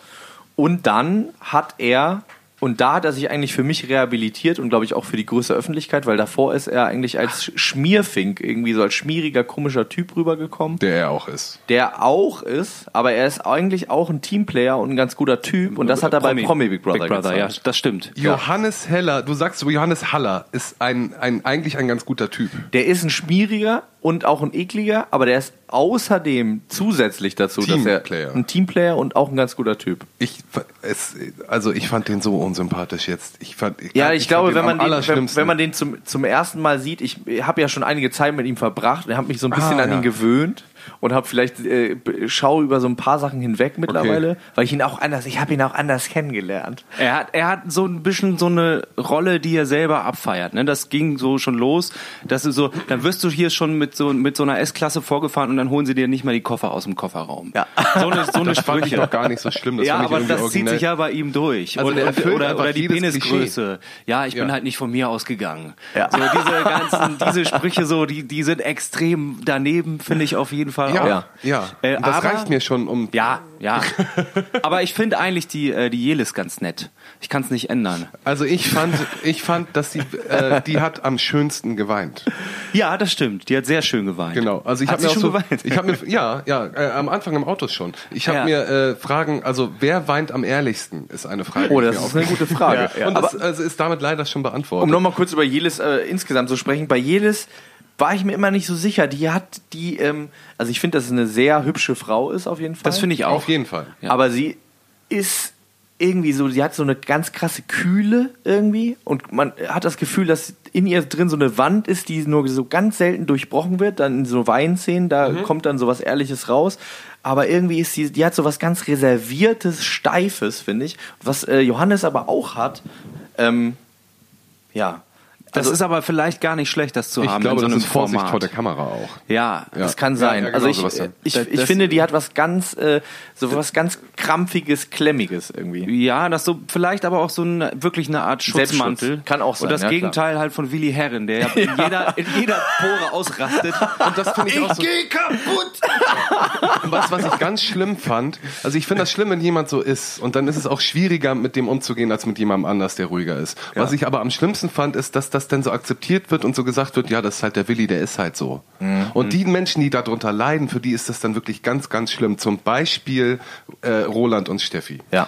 Und dann hat er, und da hat er sich eigentlich für mich rehabilitiert und glaube ich auch für die größere Öffentlichkeit, weil davor ist er eigentlich als Schmierfink, irgendwie so als schmieriger, komischer Typ rübergekommen. Der er auch ist. Der auch ist, aber er ist eigentlich auch ein Teamplayer und ein ganz guter Typ. Und das hat er bei Promi Big Brother, Big Brother, ja, das stimmt. Johannes Heller, du sagst so, Johannes Haller ist ein, ein, eigentlich ein ganz guter Typ. Der ist ein schmieriger und auch ein ekliger, aber der ist außerdem zusätzlich dazu, dass er ein Teamplayer und auch ein ganz guter Typ. Ich, es, also ich fand den so unsympathisch jetzt. Ich fand, Ja, ich, glaube, fand wenn man, den, wenn, wenn man den zum, zum ersten Mal sieht, ich habe ja schon einige Zeit mit ihm verbracht und habe mich so ein bisschen Ah, an ja. ihn gewöhnt und habe vielleicht äh, schaue über so ein paar Sachen hinweg mittlerweile, weil ich ihn auch anders, ich habe ihn auch anders kennengelernt. Er hat, er hat so ein bisschen so eine Rolle, die er selber abfeiert. Ne? Das ging so schon los. Das ist so, dann wirst du hier schon mit so, mit so einer S-Klasse vorgefahren und dann holen sie dir nicht mal die Koffer aus dem Kofferraum. Ja. So eine, so eine das fand ich Sprüche. doch gar nicht so schlimm. Das ja, aber irgendwie das zieht originell. sich ja bei ihm durch. Also und, er und, erfüllt oder, einfach oder die Penisgröße. Ja, ich bin Ja. halt nicht von mir ausgegangen. Ja. So diese ganzen, diese Sprüche so, die, die sind extrem daneben, finde ich auf jeden Fall Ja, auch. ja. ja. Äh, das aber- reicht mir schon, um. Ja, ja. Aber ich finde eigentlich die, äh, die Jelis ganz nett. Ich kann es nicht ändern. Also ich fand, ich fand, dass die, äh, die hat am schönsten geweint. Ja, das stimmt. Die hat sehr schön geweint. Genau. Also ich Hat habe mir sie auch schon so, geweint? ich habe mir, ja, ja, äh, am Anfang im Auto schon. Ich habe Ja. mir äh, Fragen, also wer weint am ehrlichsten, ist eine Frage. Oh, das ist eine gute Frage. aufgeht. Und das also ist damit leider schon beantwortet. Um nochmal kurz über Jelis äh, insgesamt zu sprechen. Bei Jelis war ich mir immer nicht so sicher. Die hat die, ähm, also ich finde, dass es eine sehr hübsche Frau ist auf jeden Fall. Das finde ich auch. Auf jeden Fall. Ja. Aber sie ist irgendwie so, sie hat so eine ganz krasse Kühle irgendwie und man hat das Gefühl, dass in ihr drin so eine Wand ist, die nur so ganz selten durchbrochen wird. Dann in so Weinszenen, da kommt dann so was Ehrliches raus. Aber irgendwie ist sie, die hat so was ganz Reserviertes, Steifes, finde ich. Was äh, Johannes aber auch hat. Ähm, ja. Das Also- ist aber vielleicht gar nicht schlecht, das zu Ich haben glaube, in so das einem ist Vorsicht Format. vor der Kamera auch. Ja, Ja. Das kann Ja, sein. ja, genau, also ich, ich, Das- ich finde, die hat was ganz, äh, so was ganz krampfiges, klemmiges irgendwie. Ja, das so vielleicht aber auch so ein, wirklich eine Art Schutzmantel. Kann auch sein, Und das ja, Gegenteil halt von Willi Herren, der ja in, jeder, in jeder Pore ausrastet. Und das finde ich, auch so. kaputt! Und was, was ich ganz schlimm fand, also ich finde das schlimm, wenn jemand so ist. Und dann ist es auch schwieriger, mit dem umzugehen, als mit jemandem anders, der ruhiger ist. Was ich aber am schlimmsten fand, ist, dass das dann so akzeptiert wird und so gesagt wird, ja, das ist halt der Willi, der ist halt so. Und die Menschen, die darunter leiden, für die ist das dann wirklich ganz, ganz schlimm. Zum Beispiel äh, Roland und Steffi. Ja.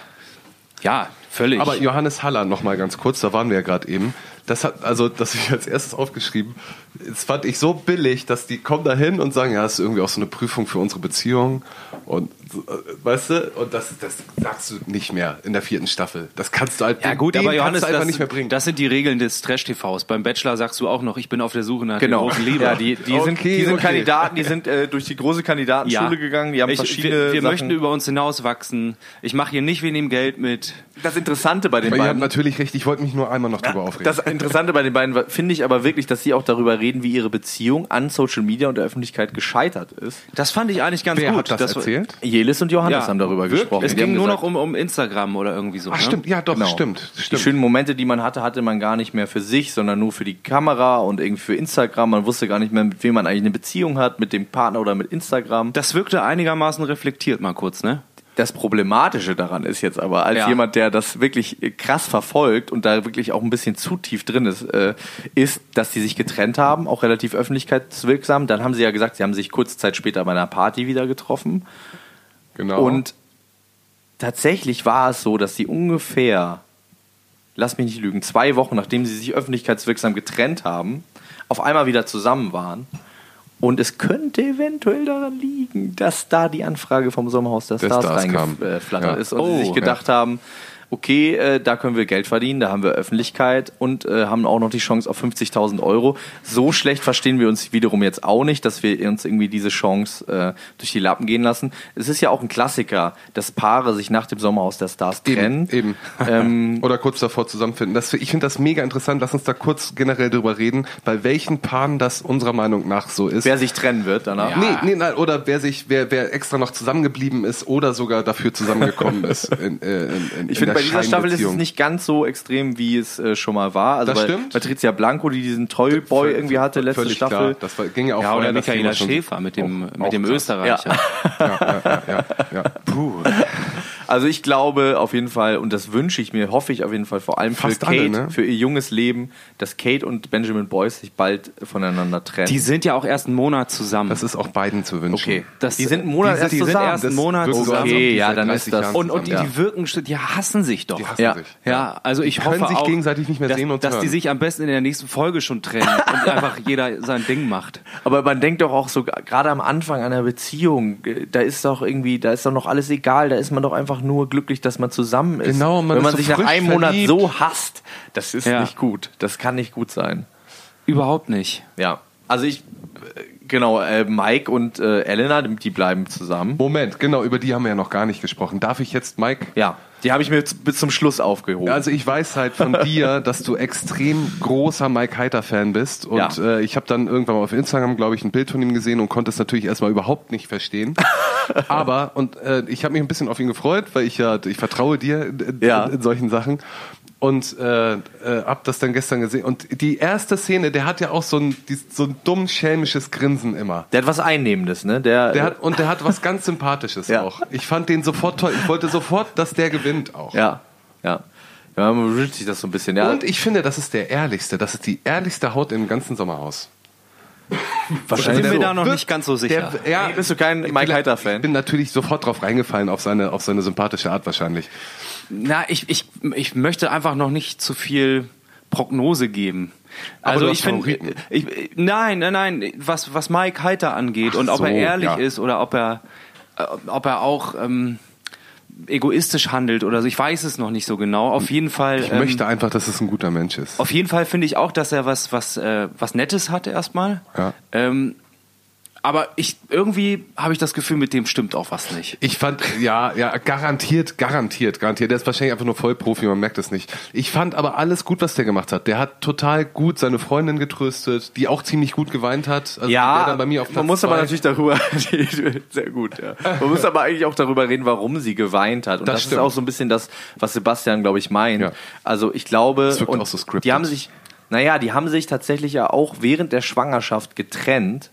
Ja, völlig. Aber Johannes Haller noch mal ganz kurz, da waren wir ja gerade eben. Das hat also, das ich als erstes aufgeschrieben. Das fand ich so billig, dass die kommen da hin und sagen, ja, das ist irgendwie auch so eine Prüfung für unsere Beziehung und äh, Weißt du? Und das, das sagst du nicht mehr in der vierten Staffel. Das kannst du halt Ja gut, aber kannst Johannes, einfach das, nicht mehr bringen. das sind die Regeln des Trash-TVs. Beim Bachelor sagst du auch noch, ich bin auf der Suche nach Genau. der großen Liebe. Ja, die, die sind, Okay, die sind okay. Kandidaten, die sind äh, durch die große Kandidatenschule gegangen, die haben ich, verschiedene Wir, wir möchten über uns hinauswachsen. Ich mache hier nicht wegen dem Geld mit. das Interessante bei den Aber ihr habt beiden natürlich recht, ich wollte mich nur einmal noch drüber aufregen. Das Interessante bei den beiden finde ich aber wirklich, dass sie auch darüber reden, wie ihre Beziehung an Social Media und der Öffentlichkeit gescheitert ist. Das fand ich eigentlich ganz Wer gut. hat das, erzählt? Jelis und Johannes Ja, haben darüber wirklich? gesprochen. Es Die ging nur gesagt, noch um, um Instagram oder irgendwie so. Ach ne? stimmt, ja doch, Genau. stimmt. Die stimmt. schönen Momente, die man hatte, hatte man gar nicht mehr für sich, sondern nur für die Kamera und irgendwie für Instagram. Man wusste gar nicht mehr, mit wem man eigentlich eine Beziehung hat, mit dem Partner oder mit Instagram. Das wirkte einigermaßen reflektiert mal kurz, ne? Das Problematische daran ist jetzt aber, als Ja. jemand, der das wirklich krass verfolgt und da wirklich auch ein bisschen zu tief drin ist, äh, ist, dass sie sich getrennt haben, auch relativ öffentlichkeitswirksam. Dann haben sie ja gesagt, sie haben sich kurze Zeit später bei einer Party wieder getroffen. Genau. Und tatsächlich war es so, dass sie ungefähr, lass mich nicht lügen, zwei Wochen nachdem sie sich öffentlichkeitswirksam getrennt haben, auf einmal wieder zusammen waren. Und es könnte eventuell daran liegen, dass da die Anfrage vom Sommerhaus der Stars Stars reingeflattert Ja. ist und Oh, sie sich gedacht haben, okay, äh, da können wir Geld verdienen, da haben wir Öffentlichkeit und äh, haben auch noch die Chance auf 50.000 Euro. So schlecht verstehen wir uns wiederum jetzt auch nicht, dass wir uns irgendwie diese Chance äh, durch die Lappen gehen lassen. Es ist ja auch ein Klassiker, dass Paare sich nach dem Sommerhaus der Stars trennen. Eben. eben. Ähm, Oder kurz davor zusammenfinden. Das, ich finde das mega interessant. Lass uns da kurz generell drüber reden, bei welchen Paaren das unserer Meinung nach so ist. wer sich trennen wird danach. Nee, nee, nein, oder wer sich, wer, wer extra noch zusammengeblieben ist oder sogar dafür zusammengekommen ist. In, äh, in, in, Ich in finde, der bei dieser Staffel ist es nicht ganz so extrem, wie es äh, schon mal war. Also Das bei stimmt. Patricia Blanco, die diesen Toyboy irgendwie hatte, letzte Völlig Staffel. Klar. Das war, ging ja auch Ja, vorher, oder Michaela Schäfer mit dem, auch- mit dem. Österreicher. Ja, ja. Puh. Also ich glaube auf jeden Fall, und das wünsche ich mir, hoffe ich auf jeden Fall vor allem für Fast Kate, alle, ne? für ihr junges Leben, dass Kate und Benjamin Boyce sich bald voneinander trennen. Die sind ja auch erst einen Monat zusammen. Das ist auch beiden zu wünschen. okay. Das- die sind einen Monat die sind- erst die sind zusammen. erst einen Monat so, zusammen. Okay, ja, dann 30 ist das- und, und die, die wirken, die hassen sich doch. Die hassen Ja. sich. Ja, also ich Die hoffe sich auch, gegenseitig nicht mehr dass, sehen und dass hören. die sich am besten in der nächsten Folge schon trennen und einfach jeder sein Ding macht. Aber man denkt doch auch so, gerade am Anfang einer Beziehung, äh, da ist doch irgendwie, da ist doch noch alles egal, da ist man doch einfach nur glücklich, dass man zusammen ist. Genau, man Wenn ist man so sich nach einem Monat verliebt. so hasst, das ist Ja. nicht gut. Das kann nicht gut sein. Überhaupt nicht. Ja. Also ich, äh, genau, äh, Mike und äh, Elena, die die bleiben zusammen. Moment, genau, über die haben wir ja noch gar nicht gesprochen. Darf ich jetzt, Mike? Ja, die habe ich mir bis zum Schluss aufgehoben. Also ich weiß halt von dir, dass du extrem großer Mike Heiter Fan bist und Ja. äh, ich habe dann irgendwann mal auf Instagram, glaube ich, ein Bild von ihm gesehen und konnte es natürlich erstmal überhaupt nicht verstehen. Aber und äh, ich habe mich ein bisschen auf ihn gefreut, weil ich ja ich vertraue dir in, Ja. in, in solchen Sachen und äh, äh, hab das dann gestern gesehen und die erste Szene, der hat ja auch so ein dies- so ein dumm schelmisches Grinsen immer. der hat was Einnehmendes, ne? Der, Der hat, und der hat was ganz Sympathisches Ja. auch. Ich fand den sofort toll. Ich wollte sofort, dass der gewinnt auch. ja, ja. Ja, man wünscht sich das so ein bisschen. Ja, Und ich finde, das ist der ehrlichste. Das ist die ehrlichste Haut im ganzen Sommerhaus. wahrscheinlich Ich bin mir so. da noch nicht ganz so sicher. Der, ja, Nee, bist du kein Mike Heiter-Fan? Ich bin natürlich sofort drauf reingefallen, auf seine, auf seine sympathische Art wahrscheinlich. Na, ich, ich, ich möchte einfach noch nicht zu viel Prognose geben. Also ich finde, ich, nein, nein, nein, was, was Mike Heiter angeht Ach und ob so, er ehrlich ja. ist oder ob er, äh, ob er auch ähm, egoistisch handelt oder so, ich weiß es noch nicht so genau. Auf jeden Fall. Ich ähm, möchte einfach, dass es ein guter Mensch ist. Auf jeden Fall finde ich auch, dass er was, was, äh, was Nettes hatte erstmal. Ja. Ähm, aber ich irgendwie habe ich das Gefühl, mit dem stimmt auch was nicht. Ich fand, ja, ja, garantiert, garantiert, garantiert. Der ist wahrscheinlich einfach nur Vollprofi, man merkt es nicht. Ich fand aber alles gut, was der gemacht hat. Der hat total gut seine Freundin getröstet, die auch ziemlich gut geweint hat. Also der Ja, dann bei mir auf man muss aber zwei. natürlich darüber, sehr gut, ja. Man muss aber eigentlich auch darüber reden, warum sie geweint hat. Und Das das, ist auch so ein bisschen das, was Sebastian, glaube ich, meint. Ja. Also ich glaube, Das wirkt und auch so scripted. die haben sich, naja, die haben sich tatsächlich ja auch während der Schwangerschaft getrennt.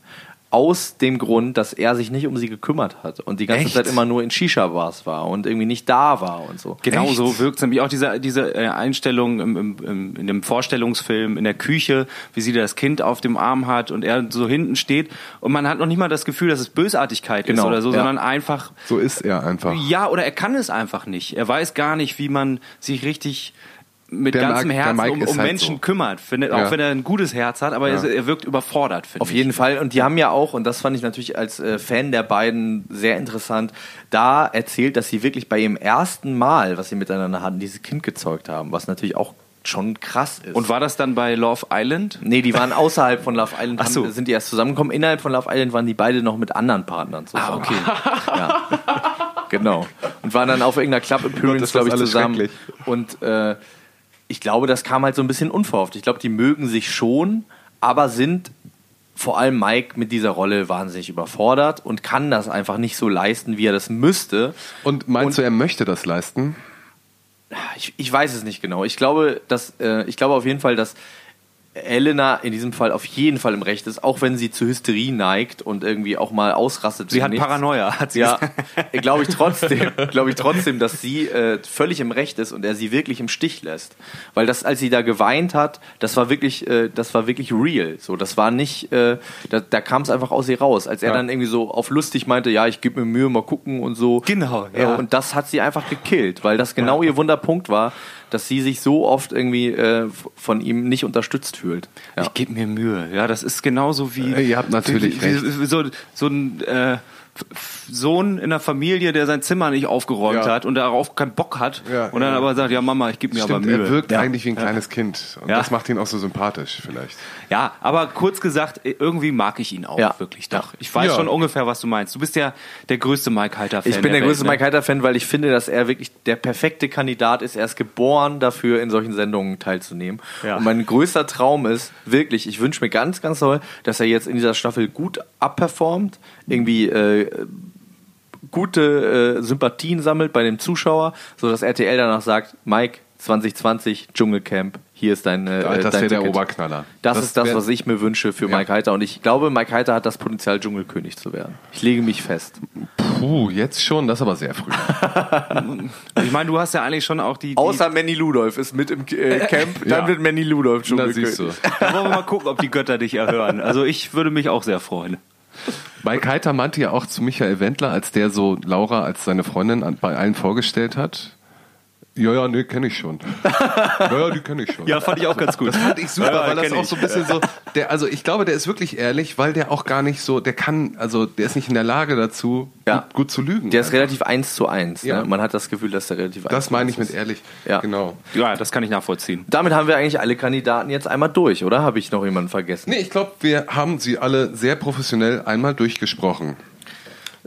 Aus dem Grund, dass er sich nicht um sie gekümmert hat und die ganze Echt? Zeit immer nur in Shisha-Bars war und irgendwie nicht da war und so. Genau Echt? so wirkt es nämlich auch diese, diese äh, Einstellung im, im, im, in dem Vorstellungsfilm in der Küche, wie sie das Kind auf dem Arm hat und er so hinten steht und man hat noch nicht mal das Gefühl, dass es Bösartigkeit ist Genau, oder so, ja. sondern einfach So ist er einfach. ja oder er kann es einfach nicht. Er weiß gar nicht, wie man sich richtig mit Der ganzem der Herzen um, ist um halt Menschen so. kümmert. Finde, Ja. Auch wenn er ein gutes Herz hat, aber er, er wirkt überfordert, finde Auf ich. jeden Fall. Und die haben ja auch, und das fand ich natürlich als äh, Fan der beiden sehr interessant, da erzählt, dass sie wirklich bei ihrem ersten Mal, was sie miteinander hatten, dieses Kind gezeugt haben, was natürlich auch schon krass ist. Und war das dann bei Love Island? Nee, die waren außerhalb von Love Island, Ach so. haben, sind die erst zusammengekommen. Innerhalb von Love Island waren die beide noch mit anderen Partnern zusammen. Ah, okay. Ja. Genau. Und waren dann auf irgendeiner Club Appearance, ist das glaube ich, alles zusammen. Und äh, ich glaube, das kam halt so ein bisschen unverhofft. Ich glaube, die mögen sich schon, aber sind vor allem Mike mit dieser Rolle wahnsinnig überfordert und kann das einfach nicht so leisten, wie er das müsste. Und meinst Und- du, er möchte das leisten? Ich, ich weiß es nicht genau. Ich glaube, dass, äh, ich glaube auf jeden Fall, dass Elena in diesem Fall auf jeden Fall im Recht ist, auch wenn sie zu Hysterie neigt und irgendwie auch mal ausrastet. Sie hat nichts. Paranoia, hat sie Ja, gesagt. glaube ich trotzdem, glaube ich trotzdem, dass sie äh, völlig im Recht ist und er sie wirklich im Stich lässt, weil das, als sie da geweint hat, das war wirklich, äh, das war wirklich real. So, das war nicht, äh, da, da kam es einfach aus ihr raus, als er Ja. dann irgendwie so auf lustig meinte, ja, ich gebe mir Mühe, mal gucken und so. Genau, ja. ja. Und das hat sie einfach gekillt, weil das genau ihr Wunderpunkt war, dass sie sich so oft irgendwie äh, von ihm nicht unterstützt fühlt. Ja. Ich gebe mir Mühe. Ja, das ist genauso wie. Äh, ihr habt natürlich wie, wie, wie so, so ein äh, Sohn in der Familie, der sein Zimmer nicht aufgeräumt Ja. hat und darauf keinen Bock hat Ja, und dann ja. aber sagt, ja Mama, ich gebe mir Stimmt, aber Mühe. er wirkt eigentlich wie ein kleines Kind. Und Ja. das macht ihn auch so sympathisch vielleicht. Ja, aber kurz gesagt, irgendwie mag ich ihn auch Ja. wirklich doch. Ich weiß Ja. schon ungefähr, was du meinst. Du bist ja der größte Mike Heiter-Fan. Ich bin der, Welt, größte ne? Mike Heiter-Fan, weil ich finde, dass er wirklich der perfekte Kandidat ist. Er ist geboren dafür, in solchen Sendungen teilzunehmen. Ja. Und mein größter Traum ist wirklich, ich wünsche mir ganz, ganz doll, dass er jetzt in dieser Staffel gut abperformt, irgendwie äh, gute äh, Sympathien sammelt bei dem Zuschauer, sodass RTL danach sagt, Mike, 2020 Dschungelcamp, hier ist dein, äh, Das dein wäre der. Oberknaller. Das, ist das, was ich mir wünsche für Ja. Mike Heiter. Und ich glaube, Mike Heiter hat das Potenzial, Dschungelkönig zu werden. Ich lege mich fest. Puh, jetzt schon, das ist aber sehr früh. Ich meine, du hast ja eigentlich schon auch die. die Außer Manny Ludolf ist mit im äh, Camp, dann Ja. wird Manny Ludolf schon Da siehst du. da wollen wir mal gucken, ob die Götter dich erhören. Also ich würde mich auch sehr freuen. Mike Heiter meinte ja auch zu Michael Wendler, als der so Laura als seine Freundin bei allen vorgestellt hat. Ja, ja, nee, kenne ich schon. ja, ja, die kenne ich schon. Ja, fand ich auch ganz gut. Das fand ich super, Ja, weil das auch ich. so ein bisschen so, der, also ich glaube, der ist wirklich ehrlich, weil der auch gar nicht so, der kann, also der ist nicht in der Lage dazu, Ja. gut, gut zu lügen. Der ist relativ eins zu eins. Ja. Ne? Man hat das Gefühl, dass der relativ eins das meine ich mit ehrlich. Ja. Genau. Ja, das kann ich nachvollziehen. Damit haben wir eigentlich alle Kandidaten jetzt einmal durch, oder? Habe ich noch jemanden vergessen? Nee, ich glaube, wir haben sie alle sehr professionell einmal durchgesprochen.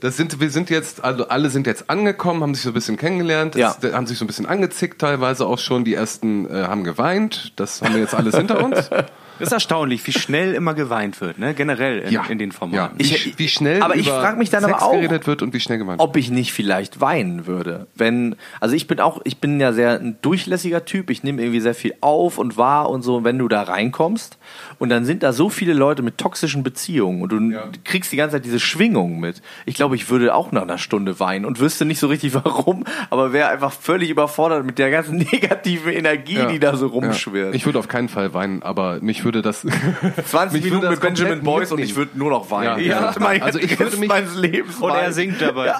Das sind, wir sind jetzt, also alle sind jetzt angekommen, haben sich so ein bisschen kennengelernt, Ja. das, haben sich so ein bisschen angezickt, teilweise auch schon. Die ersten äh, haben geweint. Das haben wir jetzt alles hinter uns. Das ist erstaunlich, wie schnell immer geweint wird, ne? generell in, in den Ja. Formaten. Wie, Ich- wie schnell aber ich über frag mich dann Sex aber auch, geredet wird und wie schnell geweint wird. ob ich nicht vielleicht weinen würde. Wenn, also ich bin auch, ich bin ja sehr ein durchlässiger Typ, ich nehme irgendwie sehr viel auf und wahr und so, wenn du da reinkommst und dann sind da so viele Leute mit toxischen Beziehungen und du Ja. kriegst die ganze Zeit diese Schwingung mit. Ich glaube, ich würde auch nach einer Stunde weinen und wüsste nicht so richtig warum, aber wäre einfach völlig überfordert mit der ganzen negativen Energie, Ja. die da so Ja. rumschwirrt. Ich würde auf keinen Fall weinen, aber mich würde das. 20 mich Minuten würde mit Benjamin Boyce und ich würde nur noch weinen. Ja. Ich würde mein- Also ich würde mich- meines Lebens Und er singt dabei.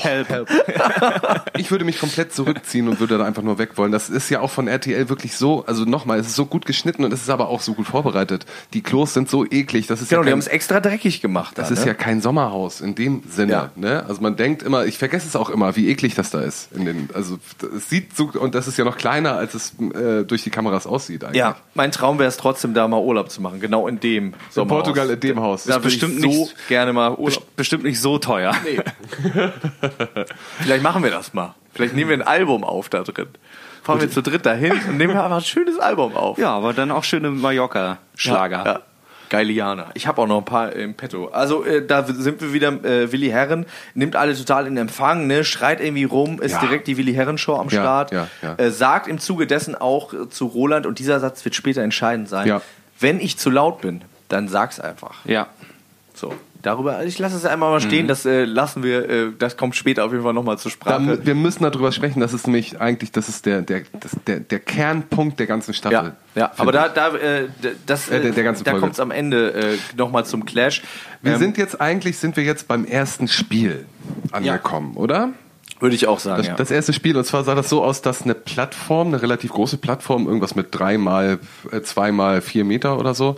Help. Help. Ich würde mich komplett zurückziehen und würde da einfach nur weg wollen. Das ist ja auch von RTL wirklich so, also nochmal, es ist so gut geschnitten und es ist aber auch so gut vorbereitet. Die Klos sind so eklig. Das ist Genau, ja die kein, haben es extra dreckig gemacht. das da, ist ne? ja kein Sommerhaus in dem Sinne. Ja. Ne? Also man denkt immer, ich vergesse es auch immer, wie eklig das da ist. In den, also es sieht so, und das ist ja noch kleiner, als es äh, durch die Kameras aussieht eigentlich. Ja, mein Traum wäre es trotzdem, da mal Urlaub zu machen. Genau in dem Sommerhaus. Portugal in dem Haus. Da ich bestimmt so nicht- gerne mal Urlaub. Best- Bestimmt nicht so teuer. Vielleicht machen wir das mal. Vielleicht nehmen wir ein Album auf da drin. Fahren wir zu dritt dahin und nehmen wir einfach ein schönes Album auf. Ja, aber dann auch schöne Mallorca-Schlager. Ja, ja. Geilianer. Ich habe auch noch ein paar im Petto. Also äh, da sind wir wieder. Äh, Willi Herren nimmt alle total in Empfang, ne? schreit irgendwie rum, ist Ja. direkt die Willi Herren Show am Ja, Start. ja. Äh, sagt im Zuge dessen auch äh, zu Roland und dieser Satz wird später entscheidend sein. Wenn ich zu laut bin, dann sag's einfach. Ja. So. Darüber, ich lasse es einmal mal stehen, das äh, lassen wir, äh, das kommt später auf jeden Fall nochmal zur Da, Sprache. wir müssen darüber sprechen, das ist nämlich eigentlich, das ist der, der, das, der, der Kernpunkt der ganzen Staffel. Ja, ja. aber da, da, äh, das, Äh, der- der ganzen da kommt es am Ende äh, nochmal zum Clash. Wir Ähm, sind jetzt eigentlich, sind wir jetzt beim ersten Spiel angekommen, oder? Würde ich auch sagen, Das, ja. das erste Spiel, und zwar sah das so aus, dass eine Plattform, eine relativ große Plattform, irgendwas mit drei mal, äh, zwei mal vier Meter oder so,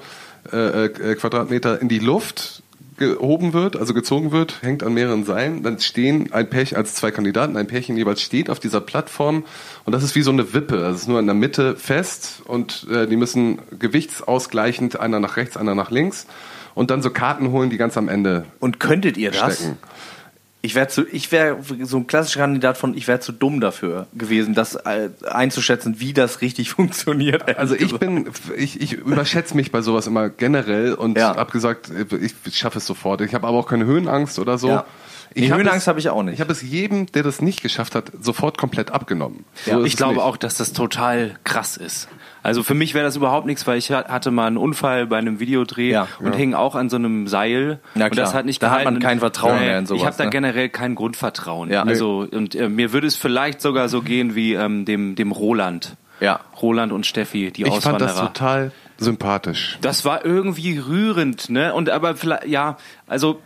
äh, äh, Quadratmeter in die Luft gehoben wird, also gezogen wird, hängt an mehreren Seilen. Dann stehen ein Pärchen, als zwei Kandidaten, ein Pärchen jeweils steht auf dieser Plattform und das ist wie so eine Wippe. Also es ist nur in der Mitte fest und äh, die müssen gewichtsausgleichend, einer nach rechts, einer nach links und dann so Karten holen, die ganz am Ende Und könntet ihr das? stecken. Ich wäre zu, ich wäre so ein klassischer Kandidat von, ich wäre zu dumm dafür gewesen, das äh, einzuschätzen, wie das richtig funktioniert. Also ich bin, ich, ich überschätze mich bei sowas immer generell und Ja. habe gesagt, ich schaffe es sofort. Ich habe aber auch keine Höhenangst oder so. Ja. Ich Höhenangst es- habe ich auch nicht. Ich habe es jedem, der das nicht geschafft hat, sofort komplett abgenommen. Ja, ist Ich glaube nicht. auch, dass das total krass ist. Also für mich wäre das überhaupt nichts, weil ich ha- hatte mal einen Unfall bei einem Videodreh Ja. und hing auch an so einem Seil. Na und das hat nicht Da hat gehalten. man kein Vertrauen Nee, mehr in sowas, Ich habe da ne? generell kein Grundvertrauen. Ja. Also und äh, mir würde es vielleicht sogar so gehen wie ähm, dem dem Roland. Ja. Roland und Steffi, die Ich fand Auswanderer. das total sympathisch. Das war irgendwie rührend, ne? Und aber vielleicht, ja, also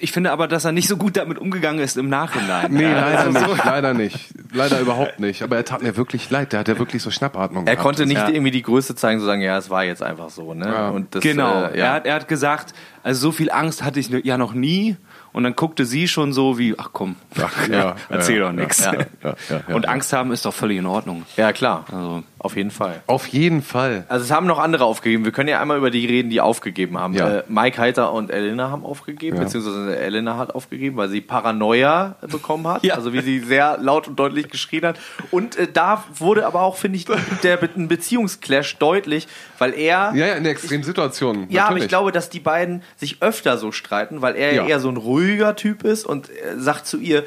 ich finde aber, dass er nicht so gut damit umgegangen ist im Nachhinein. Nee, Ja, leider also so- nicht, leider nicht. Leider überhaupt nicht. Aber er tat mir wirklich leid. Der hat ja wirklich so Schnappatmung Er gehabt. konnte nicht Ja. irgendwie die Größe zeigen, so sagen, ja, es war jetzt einfach so, ne? Ja. Und das, Genau. Äh, er, hat, er hat gesagt, also so viel Angst hatte ich ja noch nie. Und dann guckte sie schon so wie, ach komm, Ach, ja, erzähl ja, doch nichts. ja, ja, ja, ja, Und. Angst haben ist doch völlig in Ordnung. ja, klar. Also, Auf jeden Fall. Auf jeden Fall. Also es haben noch andere aufgegeben. Wir können ja einmal über die reden, die aufgegeben haben. Ja. Äh, Mike Heiter und Elena haben aufgegeben, Ja. beziehungsweise Elena hat aufgegeben, weil sie Paranoia bekommen hat. Ja. Also wie sie sehr laut und deutlich geschrien hat. Und äh, da wurde aber auch, finde ich, der Be- ein Beziehungsclash deutlich, weil er... Ja, ja, in der Extremsituation. Ja, aber ich glaube, dass die beiden sich öfter so streiten, weil er ja. Ja. eher so ein ruhiger Typ ist und äh, sagt zu ihr,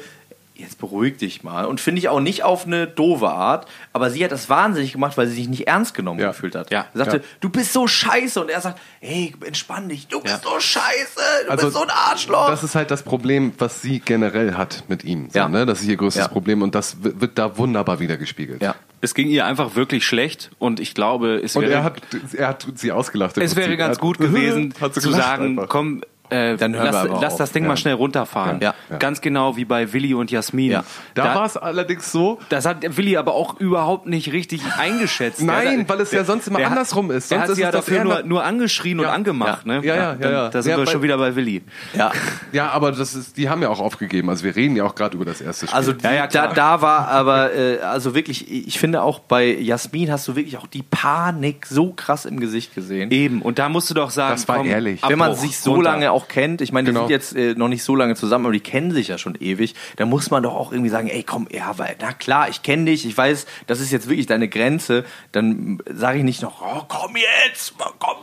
jetzt beruhig dich mal. Und finde ich auch nicht auf eine doofe Art, aber sie hat das wahnsinnig gemacht, weil sie sich nicht ernst genommen Ja. gefühlt hat. Ja. Sie sagte, Ja. du bist so scheiße. Und er sagt, hey, entspann dich, du bist so scheiße, du Also, bist so ein Arschloch. Das ist halt das Problem, was sie generell hat mit ihm. So, Ja. ne? Das ist ihr größtes Ja. Problem und das wird da wunderbar wiedergespiegelt. ja. es ging ihr einfach wirklich schlecht und ich glaube, es Und wäre, er hat, er hat sie ausgelacht. es wäre ganz gut gewesen, zu sagen, einfach. komm, äh, Dann hören wir lass, aber lass auf. das Ding mal schnell runterfahren. Ja. Ja. Ganz genau wie bei Willi und Jasmin. Ja. Da, war es allerdings so, Das hat der Willi aber auch überhaupt nicht richtig eingeschätzt. Nein, Der- weil es ja sonst immer der hat- andersrum ist. Der Sonst hat ist sie ja dafür er nur, nur angeschrien Ja. und angemacht. Ja. Ne? Ja, ja, ja, ja. Da sind Ja, wir schon wieder bei Willi. ja. Ja, aber das ist, die haben ja auch aufgegeben. Also wir reden ja auch gerade über das erste Spiel. Also Ja, ja, da, da war aber, äh, also wirklich, ich finde auch bei Jasmin hast du wirklich auch die Panik so krass im Gesicht gesehen. Eben. Und da musst du doch sagen, Das war komm, ehrlich. Wenn man sich so lange auch kennt, ich meine, die Genau. sind jetzt äh, noch nicht so lange zusammen, aber die kennen sich ja schon ewig, dann muss man doch auch irgendwie sagen, ey, komm, ja, weil, na klar, ich kenne dich, ich weiß, das ist jetzt wirklich deine Grenze, dann sage ich nicht noch, oh, komm jetzt, komm,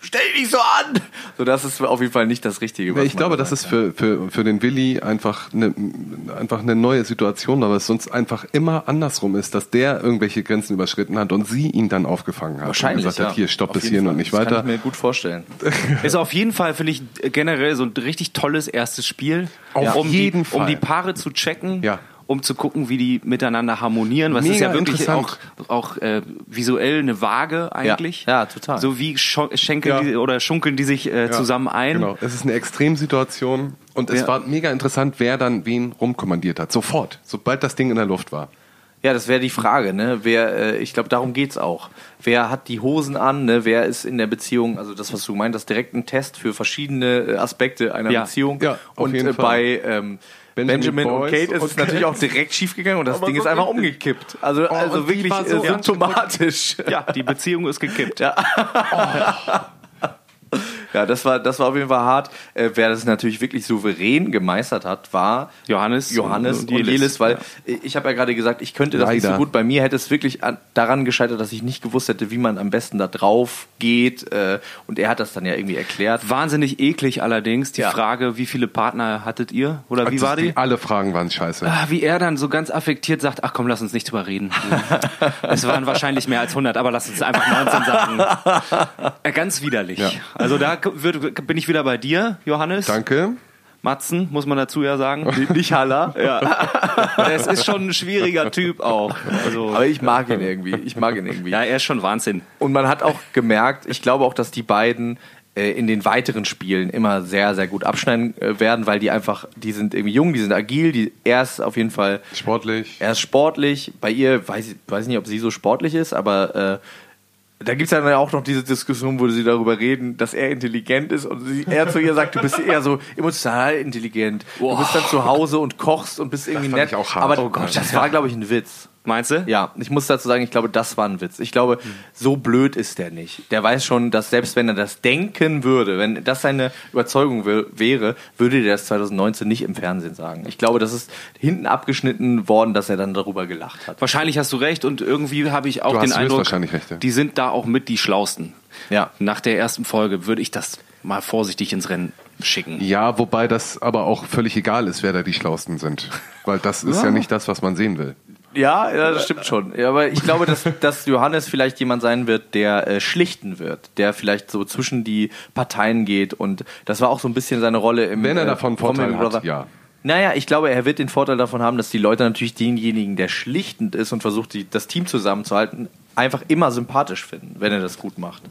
stell dich so an. So, das ist auf jeden Fall nicht das Richtige. was ich glaube, da das ist für, für, für den Willi einfach eine, einfach eine neue Situation, weil es sonst einfach immer andersrum ist, dass der irgendwelche Grenzen überschritten hat und sie ihn dann aufgefangen hat. Wahrscheinlich, Und gesagt ja. hat, hier, stopp bis hierhin und nicht Das weiter. kann ich mir gut vorstellen. Ist auf jeden Fall, finde ich, generell so ein richtig tolles erstes Spiel. Auf um jeden die, Um Fall. die Paare zu checken. Ja. Um zu gucken, wie die miteinander harmonieren. Was ist Mega ja wirklich auch, auch äh, visuell eine Waage eigentlich. Ja, total. So wie schenkeln Ja. die, oder schunkeln die sich äh, Ja, zusammen ein. Genau, es ist eine Extremsituation und es Ja. war mega interessant, wer dann wen rumkommandiert hat. Sofort, sobald das Ding in der Luft war. Ja, das wäre die Frage, ne? Wer, äh, ich glaube, darum geht's auch. Wer hat die Hosen an, ne? Wer ist in der Beziehung, also das, was du meint, das direkt ein Test für verschiedene äh, Aspekte einer Ja. Beziehung. Ja, auf und jeden äh, Fall. bei ähm, Benjamin Benjamin, und Kate ist und es natürlich auch direkt schiefgegangen und das Ding so ist einfach umgekippt. Also, Oh, also wirklich war so- äh, symptomatisch. Ja, die Beziehung ist gekippt. Ja. Ja, das war, das war auf jeden Fall hart. Äh, wer das natürlich wirklich souverän gemeistert hat, war Johannes Johannes und und, Jelis. Jelis, weil Ja. ich habe ja gerade gesagt, ich könnte das nicht Leider. so gut. Bei mir hätte es wirklich an, daran gescheitert, dass ich nicht gewusst hätte, wie man am besten da drauf geht. Äh, und er hat das dann ja irgendwie erklärt. Wahnsinnig eklig allerdings die Ja. Frage, wie viele Partner hattet ihr? Oder wie war die? Alle Fragen waren scheiße. Ah, Wie er dann so ganz affektiert sagt, ach komm, lass uns nicht drüber reden. es waren wahrscheinlich mehr als 100, aber lass uns einfach 19 sagen. Äh, Ganz widerlich. Ja. Also da k- wird, bin ich wieder bei dir, Johannes. Danke. Matzen, muss man dazu ja sagen. Nicht Haller. Ja. Es ist schon ein schwieriger Typ auch. Also, Aber ich mag ihn irgendwie. Ich mag ihn irgendwie. ja, er ist schon Wahnsinn. Und man hat auch gemerkt, ich glaube auch, dass die beiden äh, in den weiteren Spielen immer sehr, sehr gut abschneiden äh, werden, weil die einfach, die sind irgendwie jung, die sind agil, die, er ist auf jeden Fall Sportlich. er ist sportlich. Bei ihr weiß ich weiß nicht, ob sie so sportlich ist, aber äh, da gibt's dann ja auch noch diese Diskussion, wo sie darüber reden, dass er intelligent ist und sie, er zu ihr sagt, du bist eher so emotional intelligent. Du bist dann zu Hause und kochst und bist irgendwie nett. ich auch hart. Aber Oh Gott. das war, glaube ich, ein Witz. Meinst du? Ja, ich muss dazu sagen, ich glaube, das war ein Witz. Ich glaube, so blöd ist der nicht. Der weiß schon, dass selbst wenn er das denken würde, wenn das seine Überzeugung wär- wäre, würde der das 2019 nicht im Fernsehen sagen. Ich glaube, das ist hinten abgeschnitten worden, dass er dann darüber gelacht hat. Wahrscheinlich hast du recht und irgendwie habe ich auch Du den hast Eindruck, recht, ja. die sind da auch mit die Schlausten. Ja. Nach der ersten Folge würde ich das mal vorsichtig ins Rennen schicken. Ja, wobei das aber auch völlig egal ist, wer da die Schlausten sind. Weil das ist ja nicht das, was man sehen will. Ja, ja, das stimmt schon. Ja, aber ich glaube, dass, dass Johannes vielleicht jemand sein wird, der äh, schlichten wird, der vielleicht so zwischen die Parteien geht und das war auch so ein bisschen seine Rolle im Wenn er äh, davon Comedy Vorteil hat, ja. Naja, ich glaube, er wird den Vorteil davon haben, dass die Leute natürlich denjenigen, der schlichtend ist und versucht, die, das Team zusammenzuhalten, einfach immer sympathisch finden, wenn er das gut macht.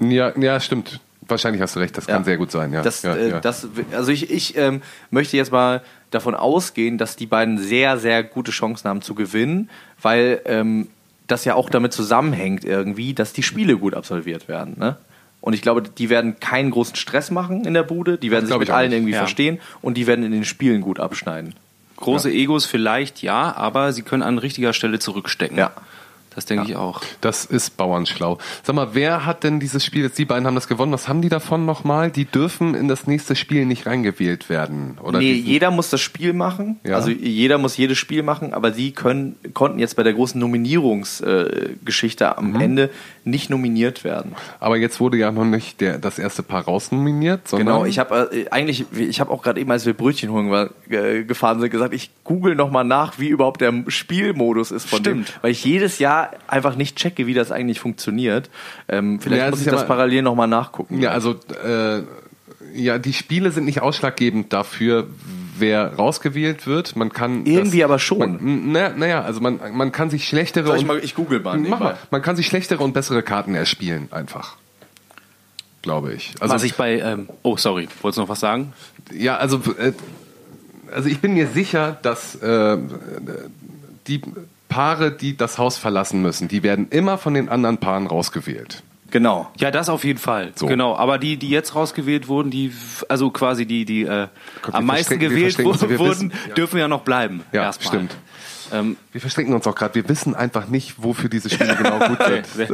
Ja, ja, stimmt. Wahrscheinlich hast du recht, das kann Ja. sehr gut sein, ja. Das, ja, äh, ja. das, also ich, ich ähm, möchte jetzt mal davon ausgehen, dass die beiden sehr, sehr gute Chancen haben zu gewinnen, weil ähm, das ja auch damit zusammenhängt irgendwie, dass die Spiele gut absolviert werden. Ne? Und ich glaube, die werden keinen großen Stress machen in der Bude, die werden sich mit allen irgendwie Ja. verstehen und die werden in den Spielen gut abschneiden. Große Egos vielleicht ja, aber sie können an richtiger Stelle zurückstecken. Ja. Das denke ich auch. Das ist bauernschlau. Sag mal, wer hat denn dieses Spiel, jetzt die beiden haben das gewonnen, was haben die davon nochmal? Die dürfen in das nächste Spiel nicht reingewählt werden, oder? nee, jeder muss das Spiel machen. Ja. Also jeder muss jedes Spiel machen, aber sie können, konnten jetzt bei der großen Nominierungsgeschichte äh, am Ende nicht nominiert werden. Aber jetzt wurde ja noch nicht der, das erste Paar rausnominiert, sondern... Genau, ich habe äh, eigentlich, ich habe auch gerade eben, als wir Brötchen holen war, äh, gefahren sind, gesagt, ich google noch mal nach, wie überhaupt der Spielmodus ist von Stimmt. dem, weil ich jedes Jahr einfach nicht checke, wie das eigentlich funktioniert. Ähm, vielleicht Ja, muss ich ja das mal- parallel noch mal nachgucken. Ja, also äh, ja, die Spiele sind nicht ausschlaggebend dafür, wer rausgewählt wird. Man kann Irgendwie das, aber schon. Naja, naja, also man, man kann sich schlechtere Soll ich und mal, ich google mal. mach mal, man kann sich schlechtere und bessere Karten erspielen einfach, glaube ich. Also Was ich bei, ähm, oh sorry, wolltest du noch was sagen? ja, also äh, also ich bin mir sicher, dass äh, die Paare, die das Haus verlassen müssen, die werden immer von den anderen Paaren rausgewählt. Genau. Ja, das auf jeden Fall. So. Genau. Aber die, die jetzt rausgewählt wurden, die, also quasi die, die äh, wir am meisten gewählt wurden, ja. dürfen ja noch bleiben. Ja, erstmal. stimmt. Ähm, Wir verstecken uns auch gerade. Wir wissen einfach nicht, wofür diese Spiele genau gut sind.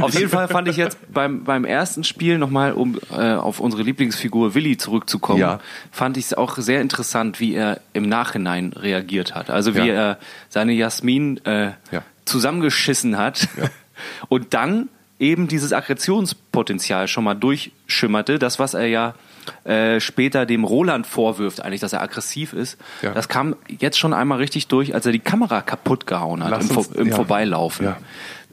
Auf jeden Fall fand ich jetzt beim, beim ersten Spiel nochmal, um äh, auf unsere Lieblingsfigur Willi zurückzukommen, Ja. fand ich es auch sehr interessant, wie er im Nachhinein reagiert hat. Also wie Ja. er seine Jasmin äh, Ja. zusammengeschissen hat und dann eben dieses Aggressionspotenzial schon mal durchschimmerte, das, was er ja äh, später dem Roland vorwirft, eigentlich, dass er aggressiv ist, Ja. das kam jetzt schon einmal richtig durch, als er die Kamera kaputt gehauen hat Lass im, uns- im ja. Vorbeilaufen. Ja.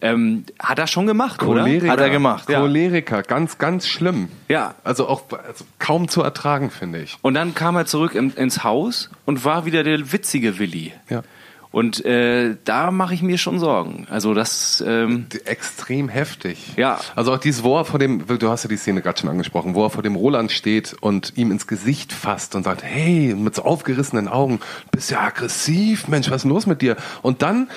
Ähm, hat er schon gemacht, oder? Choleriker. Hat er gemacht. Ja. Choleriker, ganz, ganz schlimm. Ja. Also auch also kaum zu ertragen, finde ich. Und dann kam er zurück im, ins Haus und war wieder der witzige Willi. Ja. Und äh, da mache ich mir schon Sorgen. Also das, ähm, Extrem heftig. Ja. Also auch dieses, wo er vor dem, du hast ja die Szene gerade schon angesprochen, wo er vor dem Roland steht und ihm ins Gesicht fasst und sagt, hey, mit so aufgerissenen Augen, bist ja aggressiv, Mensch, was ist los mit dir? Und dann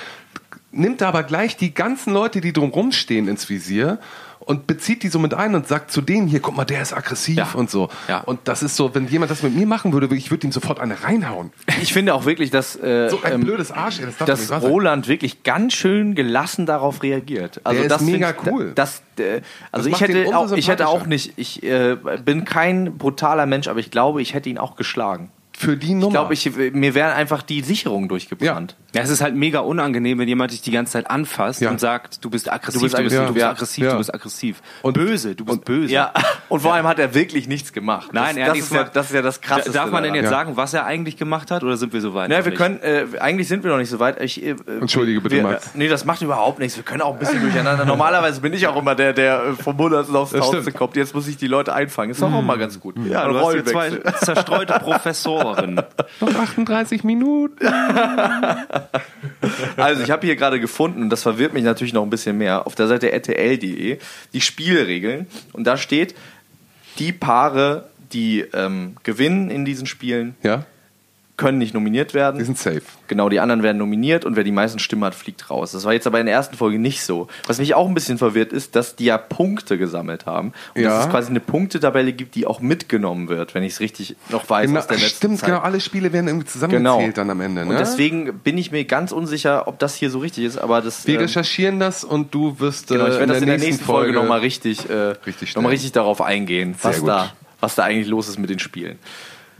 nimmt er aber gleich die ganzen Leute, die drumrum stehen, ins Visier und bezieht die so mit ein und sagt zu denen hier, guck mal, der ist aggressiv Ja. und so. Ja. Und das ist so, wenn jemand das mit mir machen würde, ich würde ihm sofort eine reinhauen. Ich finde auch wirklich, dass, äh, So ein ähm, blödes Arsch, ey, das dass. Roland wirklich ganz schön gelassen darauf reagiert. Also Der ist das mega find ich- cool. Das, äh, also Das ich hätte, auch, ich hätte auch nicht, ich äh, bin kein brutaler Mensch, aber ich glaube, ich hätte ihn auch geschlagen. Für die Nummer. Ich glaube, ich, mir wären einfach die Sicherungen durchgebrannt. ja, es ist halt mega unangenehm, wenn jemand dich die ganze Zeit anfasst Ja. und sagt, du bist aggressiv, Du bist aggressiv, du bist ja. aggressiv, Ja. du bist aggressiv. Und- böse, du bist böse. Ja, und vor allem hat er wirklich nichts gemacht. Nein, das, er das, ist ja, das ist ja das Krasseste. Darf man denn jetzt sagen, was er eigentlich gemacht hat oder sind wir so weit? Ja, noch wir können, äh, eigentlich sind wir noch nicht so weit. Ich, äh, Entschuldige bitte, wir, Max. Äh, nee, das macht überhaupt nichts. Wir können auch ein bisschen durcheinander. Normalerweise bin ich auch immer der, der äh, vom Hundertsten aufs stimmt. kommt. Jetzt muss ich die Leute einfangen. Ist doch auch mal ganz gut. Ja, Ja, du hast hier zwei zerstreute Professoren. Noch 38 Minuten. Also ich habe hier gerade gefunden, und das verwirrt mich natürlich noch ein bisschen mehr, auf der Seite rtl.de die Spielregeln. Und da steht, die Paare, die ähm, gewinnen in diesen Spielen, Ja, können nicht nominiert werden. die sind safe. Genau, die anderen werden nominiert und wer die meisten Stimmen hat, fliegt raus. Das war jetzt aber in der ersten Folge nicht so. Was mich auch ein bisschen verwirrt ist, dass die ja Punkte gesammelt haben und Ja. dass es quasi eine Punktetabelle gibt, die auch mitgenommen wird, wenn ich es richtig noch weiß Genau, aus der letzten stimmt, Zeit. genau, alle Spiele werden irgendwie zusammengezählt dann am Ende. Ne? Und deswegen bin ich mir ganz unsicher, ob das hier so richtig ist, aber das Wir ähm, recherchieren das und du wirst äh, genau, ich in, werde das der in der nächsten Folge, nochmal richtig, äh, Richtig noch mal richtig darauf eingehen, was gut. da, was da eigentlich los ist mit den Spielen.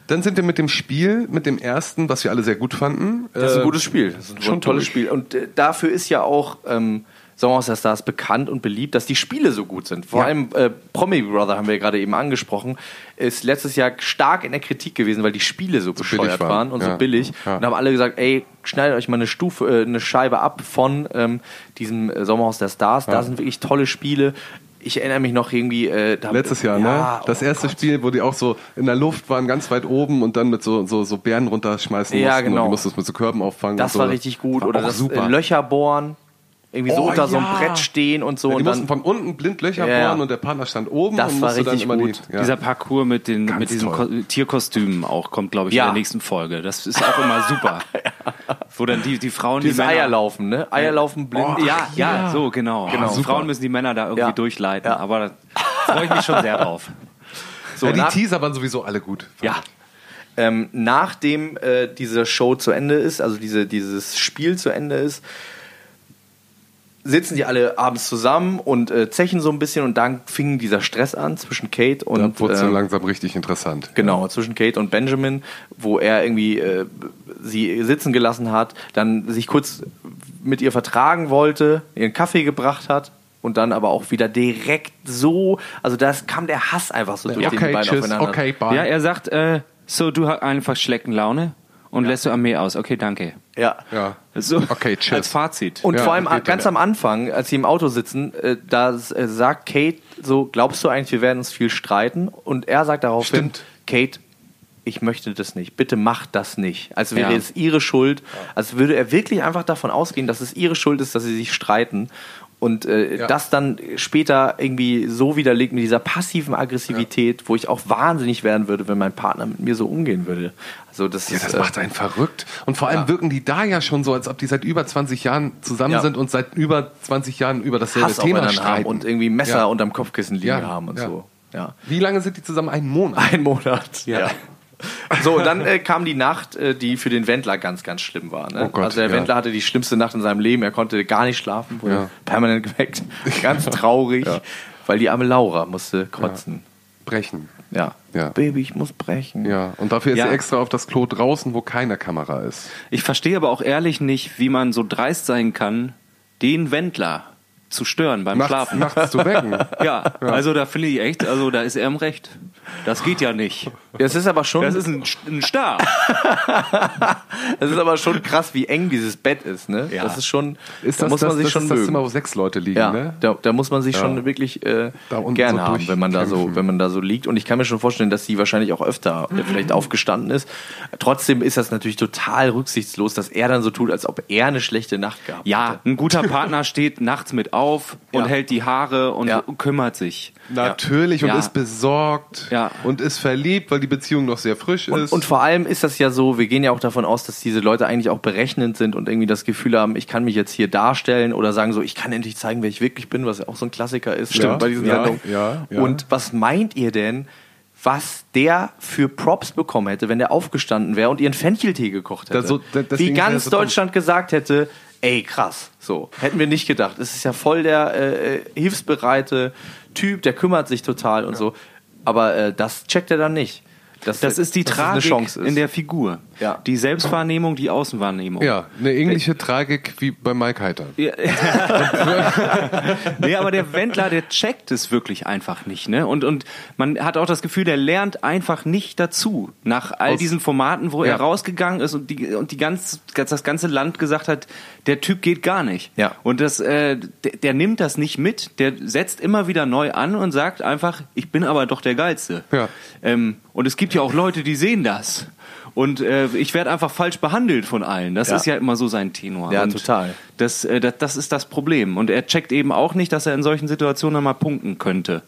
Dann sind wir mit dem Spiel, mit dem ersten, was wir alle sehr gut fanden. Das ist ein gutes Spiel. Das ist schon schon ein tolles. Spiel. Und äh, dafür ist ja auch ähm, Song aus der Stars bekannt und beliebt, dass die Spiele so gut sind. Vor Ja. allem äh, Promi Brother haben wir ja gerade eben angesprochen, ist letztes Jahr stark in der Kritik gewesen, weil die Spiele so, bescheuert waren. waren und Ja. so billig. Ja. Und haben alle gesagt, ey, schneidet euch mal eine Stufe, äh, eine Scheibe ab von ähm, diesem äh, Sommerhaus der Stars. Da sind wirklich tolle Spiele. Ich erinnere mich noch irgendwie. Äh, da, Letztes Jahr, Ja, ne? Das oh erste Gott. Spiel, wo die auch so in der Luft waren, ganz weit oben und dann mit so, so, so Bären runterschmeißen Ja, mussten. Und genau. die mussten es mit so Körben auffangen. Das und so. war richtig gut. War Oder das super. äh, Löcher bohren. Irgendwie so Oh, unter so einem ja. Brett stehen und so. Ja, die und mussten dann, von unten blind Löcher Ja, ja. bohren und der Partner stand oben Das und war musste dann richtig immer gut. die. Ja. Dieser Parcours mit, den, Ganz mit diesen. Ko Tierkostümen auch kommt, glaube ich, Ja. in der nächsten Folge. Das ist auch immer super. Wo dann die, die Frauen dieses die Männer, Eierlaufen, ne? Eierlaufen blind. Oh, ja, ja, so genau. Genau. Die Super. Frauen müssen die Männer da irgendwie Ja. durchleiten. Ja. Aber da freue ich mich schon sehr drauf. So, ja, die nach, Teaser waren sowieso alle gut. Ja. ähm, nachdem äh, diese Show zu Ende ist, also diese, dieses Spiel zu Ende ist, sitzen die alle abends zusammen und äh, zechen so ein bisschen und dann fing dieser Stress an zwischen Kate und wurde es dann ähm, langsam richtig interessant. Genau, zwischen Kate und Benjamin, wo er irgendwie äh, sie sitzen gelassen hat, dann sich kurz mit ihr vertragen wollte, ihren Kaffee gebracht hat und dann aber auch wieder direkt so, also das kam der Hass einfach so durch die Okay, beiden tschüss, aufeinander. okay, bye. Ja, er sagt, äh, so, du hast einfach schlechten Laune und lässt du Armee aus. Okay, danke. Ja. ja. So, Okay, tschüss. Als Fazit. Und Ja, vor allem ganz dann. am Anfang, als sie im Auto sitzen, äh, da äh, sagt Kate so, glaubst du eigentlich, wir werden uns viel streiten? Und er sagt daraufhin, Stimmt. Kate, ich möchte das nicht. Bitte mach das nicht. Als wäre Ja. es ihre Schuld. Als würde er wirklich einfach davon ausgehen, dass es ihre Schuld ist, dass sie sich streiten. Und äh, Ja. das dann später irgendwie so widerlegt mit dieser passiven Aggressivität, wo ich auch wahnsinnig werden würde, wenn mein Partner mit mir so umgehen würde. Also das Ja, ist das äh, macht einen verrückt. Und vor allem Ja. wirken die da ja schon so, als ob die seit über 20 Jahren zusammen Ja. sind und seit über 20 Jahren über dasselbe Hass Thema streiten. und irgendwie Messer Ja. unterm Kopfkissen liegen Ja, haben und ja. so. Ja. Wie lange sind die zusammen? Einen Monat. Ein Monat. Ja. So, und dann äh, kam die Nacht, äh, die für den Wendler ganz, ganz schlimm war. Ne? Oh Gott, also der ja. Wendler hatte die schlimmste Nacht in seinem Leben. Er konnte gar nicht schlafen, wurde Ja. permanent geweckt. Ganz traurig, Ja. weil die arme Laura musste kotzen. Brechen. Ja. Ja. Baby, ich muss brechen. Ja, und dafür ist Ja. sie extra auf das Klo draußen, wo keine Kamera ist. Ich verstehe aber auch ehrlich nicht, wie man so dreist sein kann, den Wendler zu stören beim Nachts, Schlafen. nachts zu wecken. Ja, also da finde ich echt, also da ist er im Recht. Das geht ja nicht. Das ist aber schon, Das ist ein, ein Star. das ist aber schon krass, wie eng dieses Bett ist. Ne? Ja. Das ist schon, Ist da das, muss man das, sich das schon ist das. Zimmer, wo sechs Leute liegen, Ja, ne? da, da muss man sich Ja. schon wirklich äh, gern so haben, wenn man da so, wenn man da so liegt. Und ich kann mir schon vorstellen, dass sie wahrscheinlich auch öfter äh, vielleicht aufgestanden ist. Trotzdem ist das natürlich total rücksichtslos, dass er dann so tut, als ob er eine schlechte Nacht gehabt Ja, hätte. ein guter Partner steht nachts mit auf und Ja. hält die Haare und Ja. kümmert sich. Natürlich und Ja. ist besorgt Ja. und ist verliebt, weil die Beziehung noch sehr frisch Und, ist. und vor allem ist das ja so, wir gehen ja auch davon aus, dass diese Leute eigentlich auch berechnend sind und irgendwie das Gefühl haben, ich kann mich jetzt hier darstellen oder sagen so, ich kann endlich zeigen, wer ich wirklich bin, was ja auch so ein Klassiker ist Stimmt. bei diesen Ja, Sendungen. ja, ja. Und was meint ihr denn, was der für Props bekommen hätte, wenn der aufgestanden wäre und ihren Fencheltee gekocht hätte? So- Wie ganz so. Deutschland gesagt hätte, ey krass, so hätten wir nicht gedacht. Es ist ja voll der äh, äh, hilfsbereite Typ, der kümmert sich total und so. Aber äh, das checkt er dann nicht. Dass, Das ist die dass Tragik Chance ist. in der Figur. Ja. Die Selbstwahrnehmung, die Außenwahrnehmung. ja, eine ähnliche Tragik wie bei Mike Heiter. Ja. nee, aber der Wendler, der checkt es wirklich einfach nicht, ne? Und, und man hat auch das Gefühl, der lernt einfach nicht dazu. Nach all Aus- diesen Formaten, wo Ja. er rausgegangen ist und, die, und die ganz, ganz, das ganze Land gesagt hat, der Typ geht gar nicht. Ja. Und das, äh, der, der nimmt das nicht mit, der setzt immer wieder neu an und sagt einfach, ich bin aber doch der Geilste. Ja. Ähm, und es gibt ja auch Leute, die sehen das. Und äh, ich werde einfach falsch behandelt von allen. Das Ja. ist ja immer so sein Tenor. Ja, und total. Das, äh, das, das ist das Problem. Und er checkt eben auch nicht, dass er in solchen Situationen mal punkten könnte.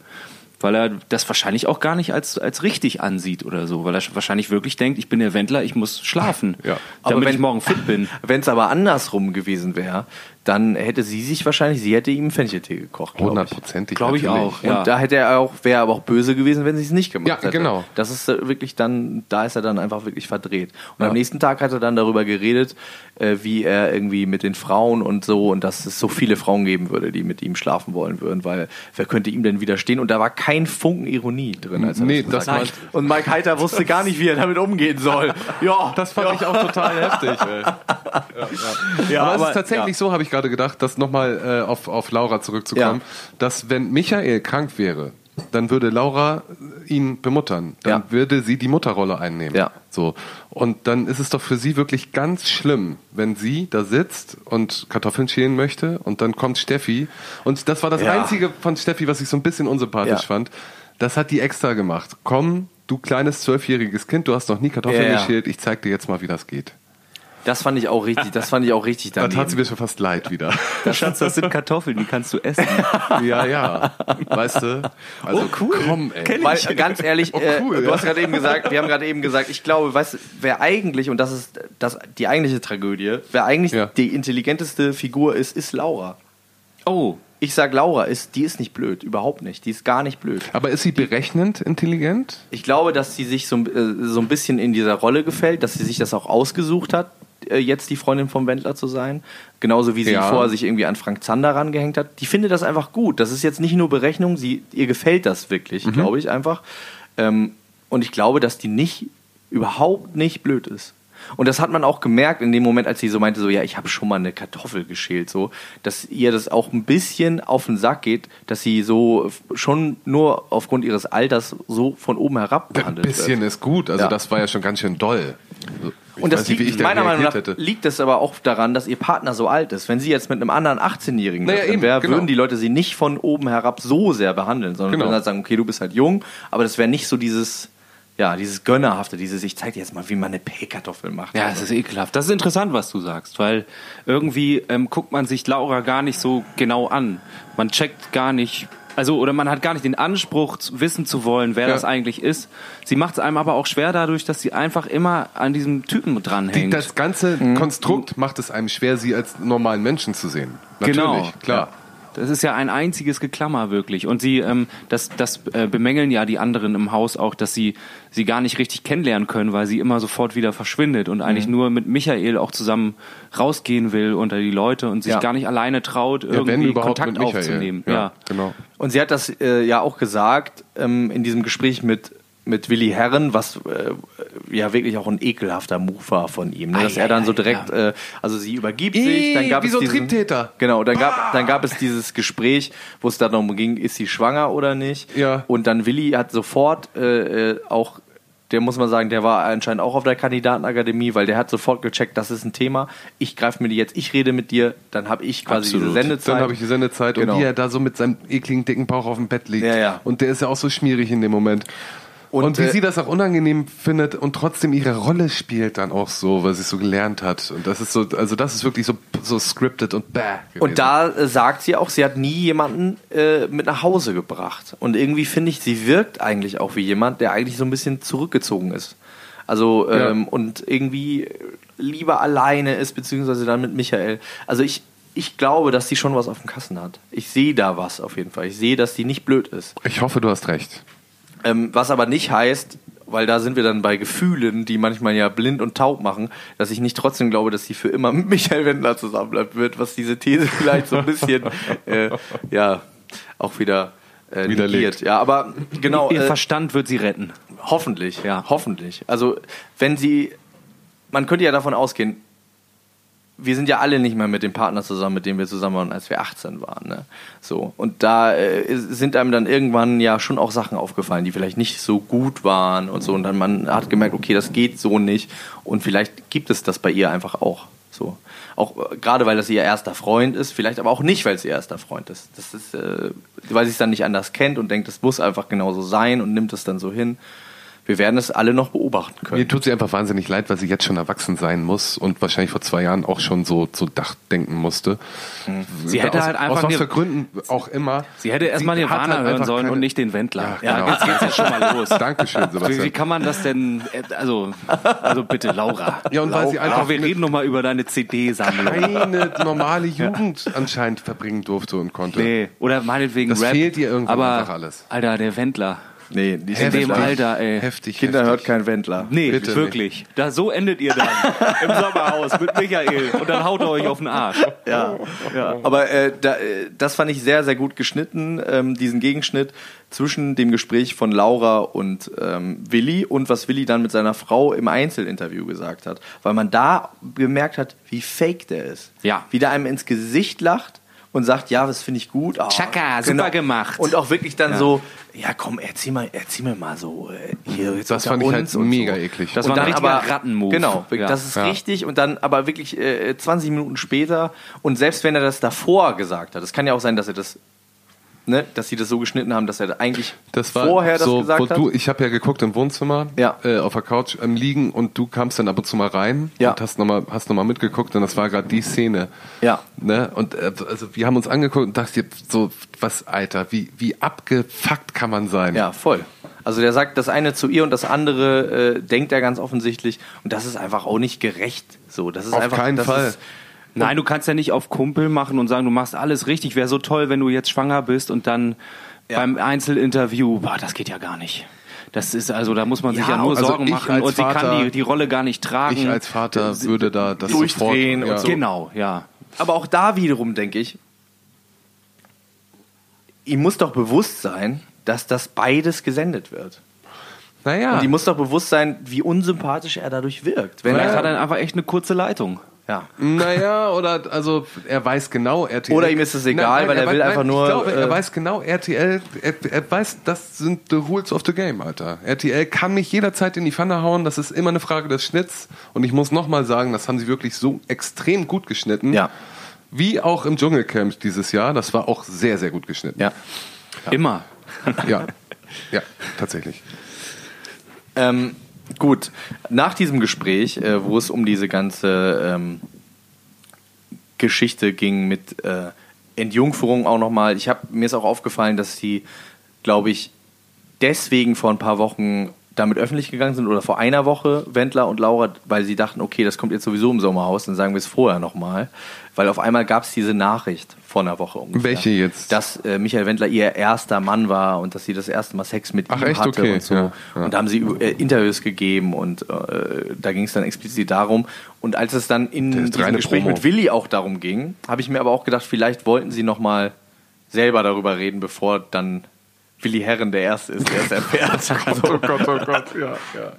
weil er das wahrscheinlich auch gar nicht als, als richtig ansieht oder so, weil er wahrscheinlich wirklich denkt, ich bin der Wendler, ich muss schlafen, Ja. damit wenn- ich morgen fit bin. Wenn es aber andersrum gewesen wäre, dann hätte sie sich wahrscheinlich, sie hätte ihm Fencheltee gekocht. ich. Hundertprozentig. Glaub ich auch. Ja. Und da hätte er auch, wäre aber auch böse gewesen, wenn sie es nicht gemacht Ja, hätte. genau. Das ist äh, wirklich dann, da ist er dann einfach wirklich verdreht. Und am nächsten Tag hat er dann darüber geredet, äh, wie er irgendwie mit den Frauen und so und dass es so viele Frauen geben würde, die mit ihm schlafen wollen würden, weil wer könnte ihm denn widerstehen? Und da war kein Funken Ironie drin. Als er Nee, das hat. war- Und Mike Heiter wusste gar nicht, wie er damit umgehen soll. Ja, Das fand ich auch total heftig. Ja, aber, es ist tatsächlich so, habe ich gerade gedacht, dass nochmal äh, auf, auf Laura zurückzukommen, Ja. dass wenn Michael krank wäre, dann würde Laura ihn bemuttern. Dann Ja. würde sie die Mutterrolle einnehmen. Ja. So. Und dann ist es doch für sie wirklich ganz schlimm, wenn sie da sitzt und Kartoffeln schälen möchte und dann kommt Steffi. Und das war das Ja. Einzige von Steffi, was ich so ein bisschen unsympathisch fand. Das hat die extra gemacht. Komm, du kleines zwölfjähriges Kind, du hast noch nie Kartoffeln geschält, ich zeig dir jetzt mal, wie das geht. Das fand ich auch richtig, das fand ich auch richtig Da daneben. tat sie mir schon fast leid wieder. Schatz, das sind Kartoffeln, die kannst du essen. Ja, ja. Weißt du? Also, komm, ey. Weil ganz ehrlich, Oh, cool, äh, du ja. hast gerade eben gesagt, wir haben gerade eben gesagt, ich glaube, weißt du, wer eigentlich, und das ist das, die eigentliche Tragödie, wer eigentlich Ja. die intelligenteste Figur ist, ist Laura. Oh, Ich sag Laura, ist, die ist nicht blöd, überhaupt nicht. Die ist gar nicht blöd. Aber ist sie berechnend intelligent? Ich glaube, dass sie sich so, äh, so ein bisschen in dieser Rolle gefällt, dass sie sich das auch ausgesucht hat, äh, jetzt die Freundin vom Wendler zu sein. Genauso wie sie Ja. vorher sich irgendwie an Frank Zander rangehängt hat. Die findet das einfach gut. Das ist jetzt nicht nur Berechnung, sie, ihr gefällt das wirklich, Mhm. glaube ich einfach. Ähm, und ich glaube, dass die nicht, überhaupt nicht blöd ist. Und das hat man auch gemerkt in dem Moment, als sie so meinte, so ja, ich habe schon mal eine Kartoffel geschält, so, dass ihr das auch ein bisschen auf den Sack geht, dass sie so schon nur aufgrund ihres Alters so von oben herab Ein behandelt bisschen wird. ist gut. Also Ja. das war ja schon ganz schön doll. Ich Und das nicht, liegt, meiner Meinung nach hätte. liegt es aber auch daran, dass ihr Partner so alt ist. Wenn sie jetzt mit einem anderen 18-Jährigen Naja, eben, wäre, genau. würden die Leute sie nicht von oben herab so sehr behandeln, sondern Genau. würden halt sagen, okay, du bist halt jung, aber das wäre nicht so dieses, ja, dieses Gönnerhafte, dieses, ich zeig dir jetzt mal, wie man eine Pellkartoffel macht. Ja, es ist ekelhaft. Das ist interessant, was du sagst, weil irgendwie ähm, guckt man sich Laura gar nicht so genau an. Man checkt gar nicht, also oder man hat gar nicht den Anspruch, zu wissen zu wollen, wer Ja. das eigentlich ist. Sie macht es einem aber auch schwer dadurch, dass sie einfach immer an diesem Typen Die, dranhängt. das ganze Mhm. Konstrukt macht es einem schwer, sie als normalen Menschen zu sehen. Natürlich, genau, klar. Ja. Das ist ja ein einziges Geklammer wirklich. Und sie, ähm, das, das äh, bemängeln ja die anderen im Haus auch, dass sie sie gar nicht richtig kennenlernen können, weil sie immer sofort wieder verschwindet und eigentlich Mhm. nur mit Michael auch zusammen rausgehen will unter die Leute und sich Ja. gar nicht alleine traut, Ja, irgendwie überhaupt Kontakt mit Michael. aufzunehmen. Ja, Ja. genau. Und sie hat das äh, ja auch gesagt ähm, in diesem Gespräch mit, mit Willi Herren, was äh, ja wirklich auch ein ekelhafter Move war von ihm. Ne? Dass Ei, er dann ei, so ei, direkt, äh, also sie übergibt sich, dann gab wie es so ein diesen, Triebtäter. Genau, dann gab, dann gab es dieses Gespräch, wo es dann darum ging, ist sie schwanger oder nicht. Ja. Und dann Willi hat sofort äh, äh, auch der muss man sagen, der war anscheinend auch auf der Kandidatenakademie, weil der hat sofort gecheckt, das ist ein Thema. Ich greife mir die jetzt, ich rede mit dir, dann habe ich quasi Absolut. diese Sendezeit. Dann habe ich die Sendezeit Genau. und wie er da so mit seinem ekligen, dicken Bauch auf dem Bett liegt. Ja, ja. Und der ist ja auch so schmierig in dem Moment. Und, Und, wie äh, sie das auch unangenehm findet und trotzdem ihre Rolle spielt dann auch so, weil sie es so gelernt hat. Und das ist so, also das ist wirklich so, so scripted und bäh. gewesen. Und da äh, sagt sie auch, sie hat nie jemanden äh, mit nach Hause gebracht. Und irgendwie finde ich, sie wirkt eigentlich auch wie jemand, der eigentlich so ein bisschen zurückgezogen ist. Also Ja. ähm, und irgendwie lieber alleine ist, beziehungsweise dann mit Michael. Also ich, ich glaube, dass sie schon was auf dem Kassen hat. Ich sehe da was auf jeden Fall. Ich sehe, dass die nicht blöd ist. Ich hoffe, du hast recht. Ähm, was aber nicht heißt, weil da sind wir dann bei Gefühlen, die manchmal ja blind und taub machen, dass ich nicht trotzdem glaube, dass sie für immer mit Michael Wendler zusammenbleiben wird, was diese These vielleicht so ein bisschen, äh, ja, auch wieder äh, Widerlegt. negiert. Ja, aber genau, Ihr äh, Verstand wird sie retten. hoffentlich, Ja. hoffentlich. Also, wenn sie, man könnte ja davon ausgehen, wir sind ja alle nicht mehr mit dem Partner zusammen, mit dem wir zusammen waren, als wir 18 waren. Ne? So. Und da äh, sind einem dann irgendwann ja schon auch Sachen aufgefallen, die vielleicht nicht so gut waren und so. Und dann man hat gemerkt, okay, das geht so nicht. Und vielleicht gibt es das bei ihr einfach auch. So. Auch äh, gerade weil das ihr erster Freund ist, vielleicht aber auch nicht, weil es ihr erster Freund ist. Das ist, äh, weil sie es dann nicht anders kennt und denkt, es muss einfach genauso sein und nimmt es dann so hin. Wir werden es alle noch beobachten Mir können. tut sie einfach wahnsinnig leid, weil sie jetzt schon erwachsen sein muss und wahrscheinlich vor zwei Jahren auch schon so so Dach denken musste. Sie hätte aus, halt einfach aus was für Gründen auch immer. Sie hätte erstmal hat Nirvana halt hören sollen keine- und nicht den Wendler. Ja, genau. Da geht's jetzt schon mal los. Dankeschön, Wie, wie Sebastian. kann man das denn, also, also bitte, Laura. Ja, und weil sie einfach wir reden nochmal über deine CD-Sammlung. keine normale Jugend anscheinend verbringen durfte und konnte. Nee, oder meinetwegen Das Rap. fehlt ihr irgendwann aber, einfach alles. Alter, der Wendler. Nee, die In dem. Alter, ey. Heftig. Kinder heftig. hört kein Wendler. Nee, Bitte wirklich. Da, so endet ihr dann im Sommerhaus mit Michael und dann haut er euch auf den Arsch. Ja, ja. Aber äh, da, äh, das fand ich sehr, sehr gut geschnitten, ähm, diesen Gegenschnitt zwischen dem Gespräch von Laura und ähm, Willi und was Willi dann mit seiner Frau im Einzelinterview gesagt hat. Weil man da gemerkt hat, wie fake der ist. Ja. Wie der einem ins Gesicht lacht und sagt, ja, das finde ich gut. Oh, Chaka, super gemacht. Und auch wirklich dann Ja. so, ja komm, erzähl, mal, erzähl mir mal so äh, hier jetzt Das fand ich halt mega so. eklig. Das und war ein dann richtiger aber Rattenmove. Genau, Ja. das ist Ja. richtig. Und dann aber wirklich äh, 20 Minuten später und selbst wenn er das davor gesagt hat, es kann ja auch sein, dass er das, ne, dass sie das so geschnitten haben, dass er eigentlich Das war vorher das so, gesagt wo hat. du, ich habe ja geguckt im Wohnzimmer, Ja. äh, auf der Couch ähm, liegen und du kamst dann ab und zu mal rein Ja. und hast nochmal hast noch mal mitgeguckt und das war gerade die Szene. Ja. Ne? Und äh, also wir haben uns angeguckt und dachten so, was, Alter, wie, wie abgefuckt kann man sein? ja, voll. Also der sagt das eine zu ihr und das andere äh, denkt er ganz offensichtlich und das ist einfach auch nicht gerecht. So, das ist Auf einfach keinen das Fall. Ist, Nein, du kannst ja nicht auf Kumpel machen und sagen, du machst alles richtig. Wäre so toll, wenn du jetzt schwanger bist und dann Ja. beim Einzelinterview, boah, das geht ja gar nicht. Das ist also, da muss man sich Ja, ja nur also Sorgen machen und sie kann die, die Rolle gar nicht tragen. Ich als Vater würde da das Durchdrehen sofort, und so. Genau, ja. aber auch da wiederum denke ich, ihm muss doch bewusst sein, dass das beides gesendet wird. Naja, Und ihm muss doch bewusst sein, wie unsympathisch er dadurch wirkt. Wenn Vielleicht er, hat er einfach echt eine kurze Leitung. Ja. Naja, oder also er weiß genau RTL. Oder ihm ist es egal, weil er wei- will einfach nur, Ich glaube, er äh, weiß genau RTL. Er, er weiß, das sind the rules of the game, Alter. RTL kann mich jederzeit in die Pfanne hauen. Das ist immer eine Frage des Schnitts. Und ich muss nochmal sagen, das haben sie wirklich so extrem gut geschnitten. Ja. Wie auch im Dschungelcamp dieses Jahr. Das war auch sehr, sehr gut geschnitten. Ja. Immer. Ja, ja tatsächlich. Ähm, gut, nach diesem Gespräch, äh, wo es um diese ganze ähm, Geschichte ging mit äh, Entjungferung auch nochmal, ich habe mir ist auch aufgefallen, dass sie, glaube ich, deswegen vor ein paar Wochen damit öffentlich gegangen sind oder vor einer Woche, Wendler und Laura, weil sie dachten, okay, das kommt jetzt sowieso im Sommerhaus, dann sagen wir es vorher nochmal. Weil auf einmal gab es diese Nachricht vor einer Woche ungefähr. Welche jetzt? Dass äh, Michael Wendler ihr erster Mann war und dass sie das erste Mal Sex mit Ach, ihm echt? hatte Okay, und so. ja, ja. Und da haben sie äh, Interviews gegeben und äh, da ging es dann explizit darum. Und als es dann in diesem Gespräch Promo. mit Willi auch darum ging, habe ich mir aber auch gedacht, vielleicht wollten sie nochmal selber darüber reden, bevor dann Willi Herren der Erste ist, der es erfährt. Oh Gott, oh Gott, ja, ja.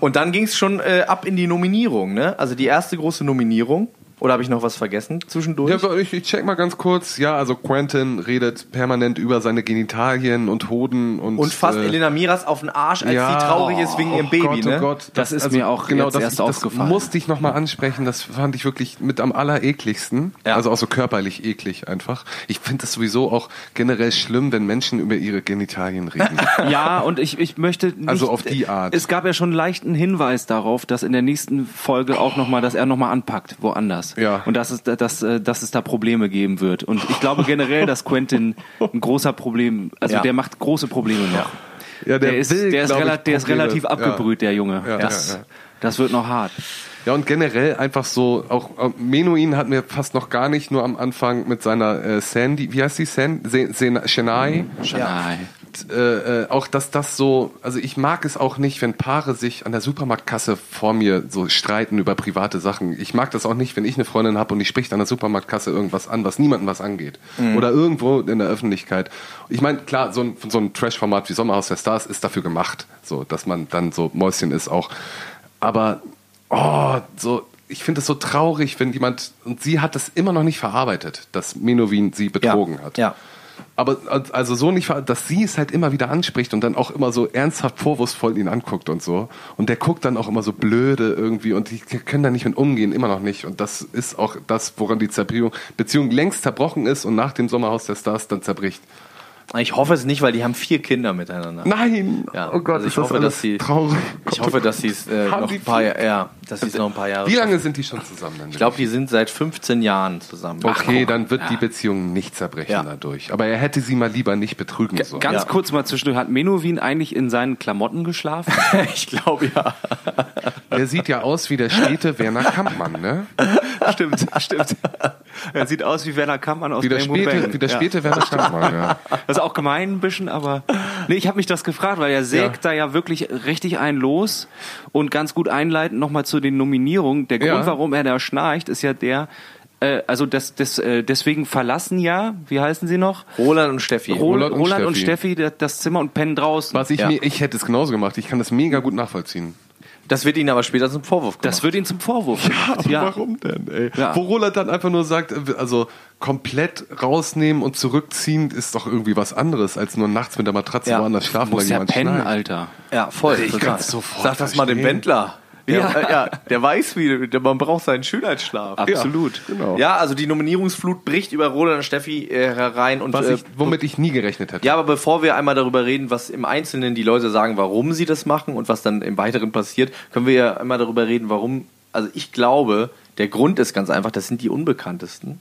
Und dann ging es schon äh, ab in die Nominierung, ne? Also die erste große Nominierung. Oder habe ich noch was vergessen zwischendurch? Ja, ich, ich check mal ganz kurz. Ja, also Quentin redet permanent über seine Genitalien und Hoden und und fast äh, Elena Miras auf den Arsch, als ja, sie traurig ist wegen oh ihrem Baby, Gott, ne? Oh Gott, Das ist mir auch jetzt das, erst das aufgefallen. musste ich nochmal ansprechen. Das fand ich wirklich mit am allerekligsten. Ja. Also auch so körperlich eklig einfach. Ich finde das sowieso auch generell schlimm, wenn Menschen über ihre Genitalien reden. Ja, und ich, ich möchte nicht, Also auf die Art. Es gab ja schon einen leichten Hinweis darauf, dass in der nächsten Folge auch nochmal, dass er nochmal anpackt, woanders. Ja. Und dass es, dass, äh, dass es da Probleme geben wird. Und ich glaube generell, dass Quentin ein großer Problem, also Ja. der macht große Probleme noch. ja, Der, ist, will, der, ist, ich, der ist relativ ja. abgebrüht, der Junge. Ja, das, ja, ja. das wird noch hart. Ja, und generell einfach so, auch äh, Menuhin hat mir fast noch gar nicht nur am Anfang mit seiner äh, Sandy, wie heißt die? San, Se, Se, Chennai? Äh, äh, auch dass das so, also ich mag es auch nicht, wenn Paare sich an der Supermarktkasse vor mir so streiten über private Sachen. Ich mag das auch nicht, wenn ich eine Freundin habe und die spricht an der Supermarktkasse irgendwas an, was niemandem was angeht. Oder irgendwo in der Öffentlichkeit. Ich meine, klar, so ein, so ein Trash-Format wie Sommerhaus der Stars ist dafür gemacht, so, dass man dann so Mäuschen ist auch. Aber, oh, so, ich finde es so traurig, wenn jemand, und sie hat das immer noch nicht verarbeitet, dass Menowin sie betrogen hat. Ja. Aber also so nicht, dass sie es halt immer wieder anspricht und dann auch immer so ernsthaft vorwurfsvoll ihn anguckt und so. Und der guckt dann auch immer so blöde irgendwie und die können da nicht mit umgehen, immer noch nicht. Und das ist auch das, woran die Zerbeziehung Beziehung längst zerbrochen ist und nach dem Sommerhaus der Stars dann zerbricht. Ich hoffe es nicht, weil die haben vier Kinder miteinander. Nein! Ja, oh Gott, also ich ist das hoffe, alles dass sie- traurig. Ich hoffe, dass sie es äh, noch ein paar Jahre, ja, sie es noch ein paar Jahre. Wie lange sind die schon zusammen? Dann Ich glaube, die sind seit 15 Jahren zusammen. Okay, dann wird die Beziehung nicht zerbrechen Ja. dadurch. Aber er hätte sie mal lieber nicht betrügen sollen. Ganz Ja. kurz mal zwischendurch, hat Menowin eigentlich in seinen Klamotten geschlafen? ich glaube ja. Der sieht ja aus wie der stete Werner Kampmann, ne? stimmt, stimmt. Er sieht aus wie Werner Kampmann aus Wie der Rainbow späte, Bang. wie der Ja. späte Werner Kampmann, ja. Das ist auch gemein ein bisschen, aber nee, ich habe mich das gefragt, weil er sägt da ja wirklich richtig einen los und ganz gut einleitend nochmal zu den Nominierungen. Der Grund, Ja. warum er da schnarcht, ist ja der, äh, also das, das, äh, deswegen verlassen ja, wie heißen sie noch? Roland und Steffi. Roland, und Roland und Steffi. Steffi das, Zimmer und pennen draußen. Was ich Ja. mir, ich hätte es genauso gemacht. Ich kann das mega gut nachvollziehen. Das wird ihnen aber später zum Vorwurf gemacht. Das wird ihn zum Vorwurf gemacht. Ja, Warum denn, ey? Ja. Wo Roland dann einfach nur sagt, äh, also komplett rausnehmen und zurückziehen ist doch irgendwie was anderes, als nur nachts mit der Matratze Ja. woanders schlafen, Muss ja jemand pennen, schnarcht. Alter. ja, voll. Ich kann's sofort Sag das mal dem verstehen. Ja. ja. ja, der weiß, wie der, man braucht seinen Schönheitsschlaf. Absolut. Genau. Ja, also die Nominierungsflut bricht über Roland und Steffi äh, herein und Was äh, ich, womit ich nie gerechnet hätte. Ja, aber bevor wir einmal darüber reden, was im Einzelnen die Leute sagen, warum sie das machen und was dann im Weiteren passiert, können wir ja einmal darüber reden, warum. Also ich glaube, der Grund ist ganz einfach, das sind die Unbekanntesten.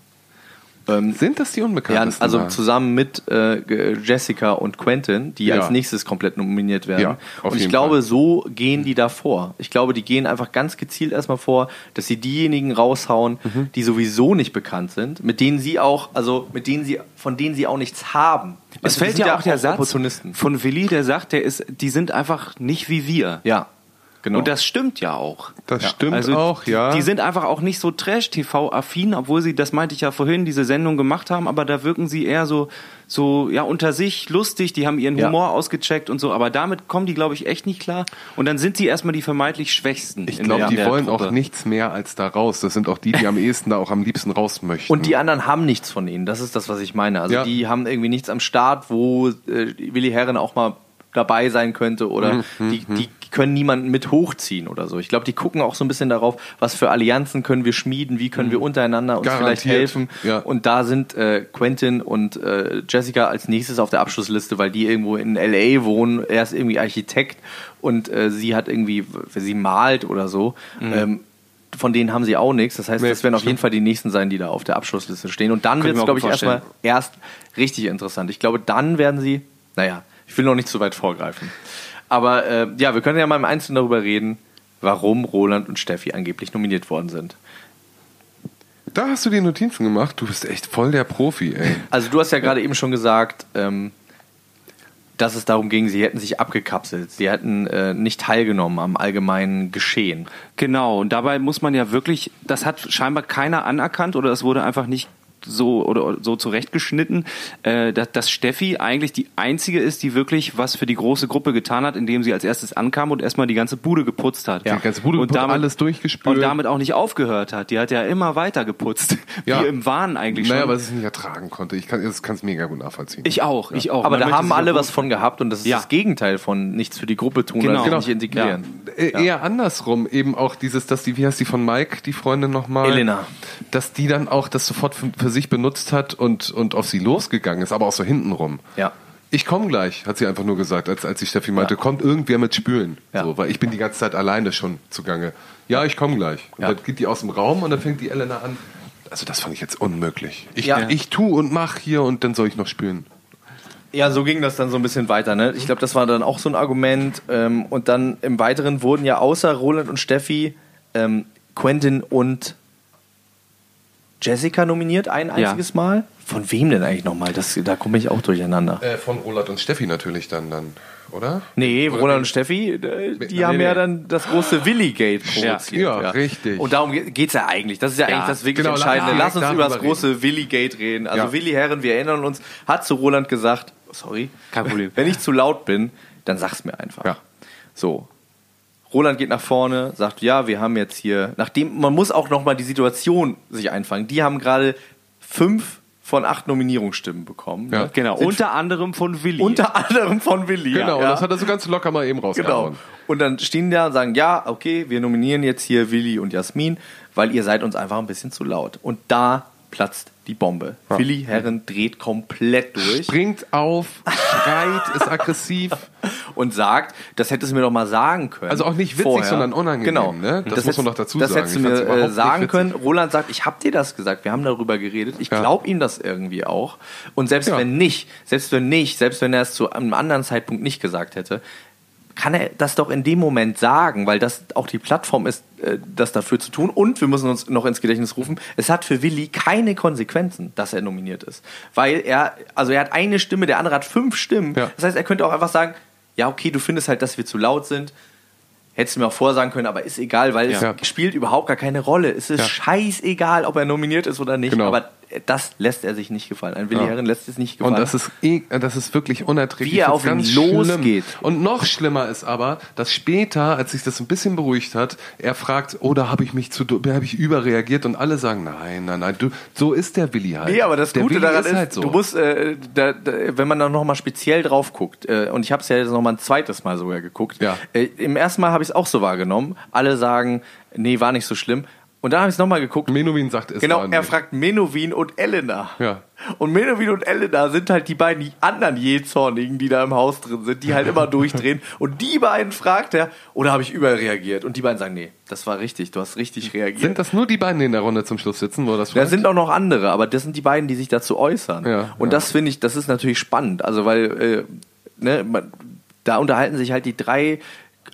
Ähm, Sind das die ja, Unbekanntesten? also da? zusammen mit äh, Jessica und Quentin, die Ja. als nächstes komplett nominiert werden. Ja, und ich glaube, Fall. so gehen die da vor. Ich glaube, die gehen einfach ganz gezielt erstmal vor, dass sie diejenigen raushauen, Mhm. die sowieso nicht bekannt sind, mit denen sie auch, also mit denen sie, von denen sie auch nichts haben. Es Also, fällt ja auch der Satz von Willi, der sagt, der ist, die sind einfach nicht wie wir. Ja, genau. Und das stimmt ja auch. Das Ja. stimmt Also auch, ja. Die sind einfach auch nicht so Trash-TV-affin, obwohl sie, das meinte ich ja vorhin, diese Sendung gemacht haben, aber da wirken sie eher so, so ja unter sich lustig, die haben ihren Ja. Humor ausgecheckt und so, aber damit kommen die, glaube ich, echt nicht klar. Und dann sind sie erstmal die vermeintlich Schwächsten. ich glaube, die wollen Truppe. auch nichts mehr als da raus. Das sind auch die, die am ehesten da auch am liebsten raus möchten. Und die anderen haben nichts von ihnen. Das ist das, was ich meine. Also Ja. die haben irgendwie nichts am Start, wo äh, Willi Herren auch mal dabei sein könnte oder Mhm, die, die können niemanden mit hochziehen oder so. Ich glaube, die gucken auch so ein bisschen darauf, was für Allianzen können wir schmieden, wie können wir untereinander uns Mhm. Garantiert, vielleicht helfen. ja. Und da sind äh, Quentin und äh, Jessica als nächstes auf der Abschlussliste, weil die irgendwo in LA wohnen. Er ist irgendwie Architekt und äh, sie hat irgendwie, sie malt oder so. Ähm, von denen haben sie auch nichts. Das heißt, Nee, das werden auf jeden Fall die nächsten sein, die da auf der Abschlussliste stehen. Und dann wird es, glaube ich, erstmal erst richtig interessant. Ich glaube, dann werden sie, naja, ich will noch nicht zu weit vorgreifen. Aber äh, ja, wir können ja mal im Einzelnen darüber reden, warum Roland und Steffi angeblich nominiert worden sind. da hast du die Notizen gemacht. Du bist echt voll der Profi, ey. Also du hast ja gerade eben schon gesagt, ähm, dass es darum ging, sie hätten sich abgekapselt, sie hätten äh, nicht teilgenommen am allgemeinen Geschehen. Genau, und dabei muss man ja wirklich, das hat scheinbar keiner anerkannt oder es wurde einfach nicht so oder so zurechtgeschnitten, äh, dass, dass Steffi eigentlich die einzige ist, die wirklich was für die große Gruppe getan hat, indem sie als erstes ankam und erstmal die ganze Bude geputzt hat. Die ganze Bude und geputzt, damit, alles durchgespült. Und damit auch nicht aufgehört hat. Die hat ja immer weiter geputzt. Ja. Wie im Wahn eigentlich Naja, schon. weil es nicht ertragen konnte. Ich kann es mega gut nachvollziehen. ich auch, ich auch. Aber Man da haben alle was von gehabt und das ist Ja. das Gegenteil von nichts für die Gruppe tun Genau. oder Genau. sich nicht integrieren. Äh, Eher andersrum, eben auch dieses, dass die, wie heißt die von Mike, die Freundin nochmal? Elena. Dass die dann auch das sofort für, für sich benutzt hat und, und auf sie losgegangen ist, aber auch so hintenrum. Ja. Ich komme gleich, hat sie einfach nur gesagt, als, als die Steffi meinte, Ja. kommt irgendwer mit Spülen. Ja. So, weil ich bin die ganze Zeit alleine schon zugange. Ja, ich komme gleich. Und Ja. dann geht die aus dem Raum und dann fängt die Elena an. Also das fand ich jetzt unmöglich. Ich, Ja. ich tu und mach hier und dann soll ich noch spülen. Ja, so ging das dann so ein bisschen weiter. Ne? Ich glaube, das war dann auch so ein Argument. Ähm, und dann im Weiteren wurden ja außer Roland und Steffi ähm, Quentin und Jessica nominiert, ein einziges Mal. Von wem denn eigentlich nochmal? Das, da komme ich auch durcheinander. Äh, von Roland und Steffi natürlich dann, dann oder? Nee, Oder Roland und Steffi, äh, die Nee, haben nee. ja dann das große Willi-Gate provoziert. Ja, richtig. Und darum geht es ja eigentlich. Das ist ja, eigentlich das wirklich genau, Entscheidende. lass Lass uns über das große Willi-Gate reden. Also Ja. Willi Herren, wir erinnern uns, hat zu Roland gesagt, sorry, Kein Problem. wenn ich zu laut bin, dann sag's mir einfach. Ja. So. Roland geht nach vorne, sagt, ja, wir haben jetzt hier, nachdem, man muss auch nochmal die Situation sich einfangen. Die haben gerade fünf von acht Nominierungsstimmen bekommen. Ja. ne? Genau, Sind unter anderem von Willi. unter anderem von Willi. Genau, und ja. das hat er so ganz locker mal eben Genau. rausgehauen. Und dann stehen die da und sagen, ja, okay, wir nominieren jetzt hier Willi und Jasmin, weil ihr seid uns einfach ein bisschen zu laut. Und da platzt die Bombe. Willi Herren dreht komplett durch Springt auf, schreit, ist aggressiv. und sagt, das hättest du mir doch mal sagen können. Also auch nicht witzig, vorher. sondern unangenehm, Genau. ne? Das muss hättest- man doch dazu das sagen. hättest du mir äh, sagen können. Roland sagt, ich hab dir das gesagt. Wir haben darüber geredet. Ich Ja. glaube ihm das irgendwie auch. Und selbst Ja. wenn nicht, selbst wenn nicht, selbst wenn er es zu einem anderen Zeitpunkt nicht gesagt hätte, kann er das doch in dem Moment sagen, weil das auch die Plattform ist, äh, das dafür zu tun. Und wir müssen uns noch ins Gedächtnis rufen, es hat für Willi keine Konsequenzen, dass er nominiert ist. Weil er, also er hat eine Stimme, der andere hat fünf Stimmen. Ja. Das heißt, er könnte auch einfach sagen, ja, okay, du findest halt, dass wir zu laut sind. Hättest du mir auch vorsagen können, aber ist egal, weil Ja. es spielt überhaupt gar keine Rolle. Es ist Ja. scheißegal, ob er nominiert ist oder nicht. Genau. Aber das lässt er sich nicht gefallen. Ein Willi Ja. Herren lässt es nicht gefallen. Und das ist, eh, das ist wirklich unerträglich. Wie er auf ihn losgeht. Und noch schlimmer ist aber, dass später, als sich das ein bisschen beruhigt hat, er fragt, oder habe ich mich zu, habe ich überreagiert? Und alle sagen, nein, nein, nein, du, so ist der Willi halt. Nee, aber das der Gute Willi daran ist, halt so. du musst, äh, da, da, wenn man da nochmal speziell drauf guckt, äh, und ich habe es ja jetzt nochmal ein zweites Mal sogar geguckt, Ja. äh, im ersten Mal habe ich es auch so wahrgenommen, alle sagen, nee, war nicht so schlimm. Und dann habe ich es nochmal geguckt. Menowin sagt es. Genau, er fragt Menowin und Elena. Ja. Und Menowin und Elena sind halt die beiden die anderen Jähzornigen, die da im Haus drin sind, die halt immer durchdrehen. Und die beiden fragt er, oder habe ich überreagiert? Und die beiden sagen, nee, das war richtig, du hast richtig reagiert. Sind das nur die beiden, die in der Runde zum Schluss sitzen, wo das Da fragt? sind auch noch andere, aber das sind die beiden, die sich dazu äußern. Ja, und ja. das finde ich, das ist natürlich spannend. Also, weil, äh, ne, man, da unterhalten sich halt die drei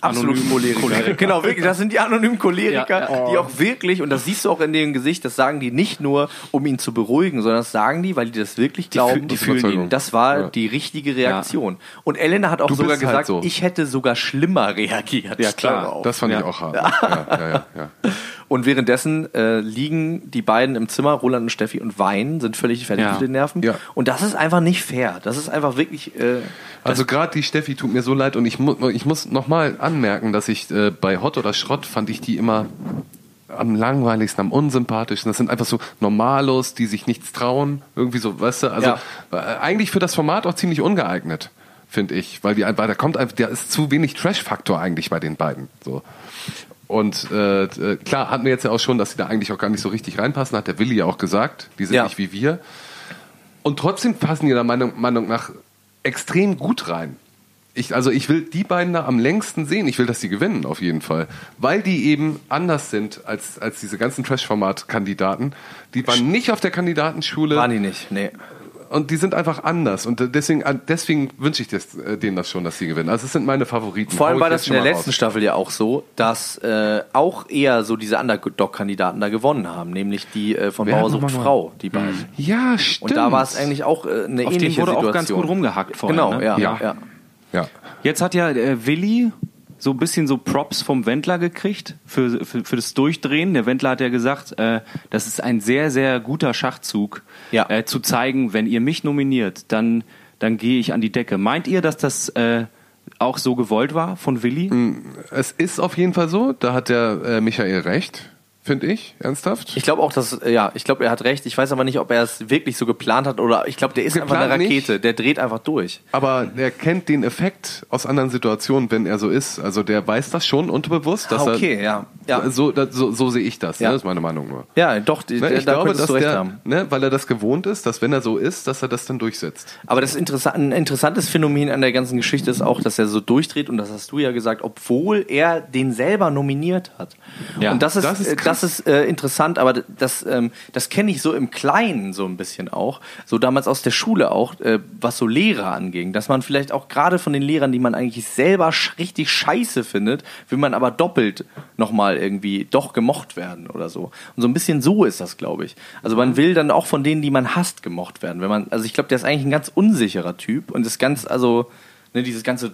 absoluten Choleriker. Genau, wirklich, das sind die anonymen Choleriker, Ja, die auch wirklich, und das siehst du auch in dem Gesicht, das sagen die nicht nur, um ihn zu beruhigen, sondern das sagen die, weil die das wirklich glauben. die fühlen ihn. Das war Ja. die richtige Reaktion. Und Elena hat auch Du sogar halt gesagt, so. ich hätte sogar schlimmer reagiert. Ja, klar. darauf. Das fand Ja. ich auch hart. Ja, ja, ja, ja. Und währenddessen äh, liegen die beiden im Zimmer, Roland und Steffi, und weinen, sind völlig fertig Ja. mit den Nerven. Ja. Und das ist einfach nicht fair. Das ist einfach wirklich. Äh, Also gerade die Steffi tut mir so leid und ich, mu ich muss nochmal anmerken, dass ich äh, bei Hot oder Schrott fand ich die immer am langweiligsten, am unsympathischsten. Das sind einfach so Normalos, die sich nichts trauen. Irgendwie so, weißt du, also Ja. äh, eigentlich für das Format auch ziemlich ungeeignet, finde ich. Weil die einfach, da kommt einfach, da ist zu wenig Trash-Faktor eigentlich bei den beiden. So. Und äh, äh, klar, hatten wir jetzt ja auch schon, dass sie da eigentlich auch gar nicht so richtig reinpassen, hat der Willi ja auch gesagt. Die sind Ja. nicht wie wir. Und trotzdem passen die da Meinung, Meinung nach extrem gut rein. Ich, also ich will die beiden da am längsten sehen. Ich will, dass die gewinnen, auf jeden Fall. Weil die eben anders sind als, als diese ganzen Trash-Format-Kandidaten. Die waren nicht auf der Kandidatenschule waren die nicht. Nee. und die sind einfach anders. Und deswegen, deswegen wünsche ich das, äh, denen das schon, dass sie gewinnen. Also es sind meine Favoriten. Vor allem war das in der letzten raus. Staffel ja auch so, dass äh, auch eher so diese Underdog-Kandidaten da gewonnen haben, nämlich die äh, von Wer hat Bauersucht nochmal- Frau, die beiden. Ja, stimmt. Und da war es eigentlich auch äh, eine Auf den ähnliche wurde auch Situation. ganz gut rumgehackt vorher, Genau, ne? ja, Ja. ja. Ja. Jetzt hat ja äh, Willi so ein bisschen so Props vom Wendler gekriegt für, für, für das Durchdrehen. Der Wendler hat ja gesagt, äh, das ist ein sehr, sehr guter Schachzug, Ja. äh, zu zeigen, wenn ihr mich nominiert, dann, dann gehe ich an die Decke. Meint ihr, dass das äh, auch so gewollt war von Willi? Es ist auf jeden Fall so. Da hat der äh, Michael recht, finde ich, ernsthaft. Ich glaube auch, dass, äh, ja, ich glaube, er hat recht. Ich weiß aber nicht, ob er es wirklich so geplant hat oder ich glaube, der ist einfach eine Geplant Rakete. nicht. Der dreht einfach durch. Aber er kennt den Effekt aus anderen Situationen, wenn er so ist. Also der weiß das schon unterbewusst. Dass Ah, okay, er, ja. Ja. So, so, so sehe ich das. Ja. Ne? Das ist meine Meinung nur. Ja, doch, Ne, ich da glaube, dass du recht der, haben. ne, weil er das gewohnt ist, dass wenn er so ist, dass er das dann durchsetzt. Aber das Interessa ein interessantes Phänomen an der ganzen Geschichte ist auch, dass er so durchdreht und das hast du ja gesagt, obwohl er den selber nominiert hat. Ja, und das ist, das ist äh. Das ist äh, interessant, aber das, ähm, das kenne ich so im Kleinen so ein bisschen auch. So damals aus der Schule auch, äh, was so Lehrer anging. Dass man vielleicht auch gerade von den Lehrern, die man eigentlich selber sch richtig scheiße findet, will man aber doppelt nochmal irgendwie doch gemocht werden oder so. Und so ein bisschen so ist das, glaube ich. Also man will dann auch von denen, die man hasst, gemocht werden. Wenn man, also ich glaube, der ist eigentlich ein ganz unsicherer Typ und ist ganz, also, ne, dieses ganze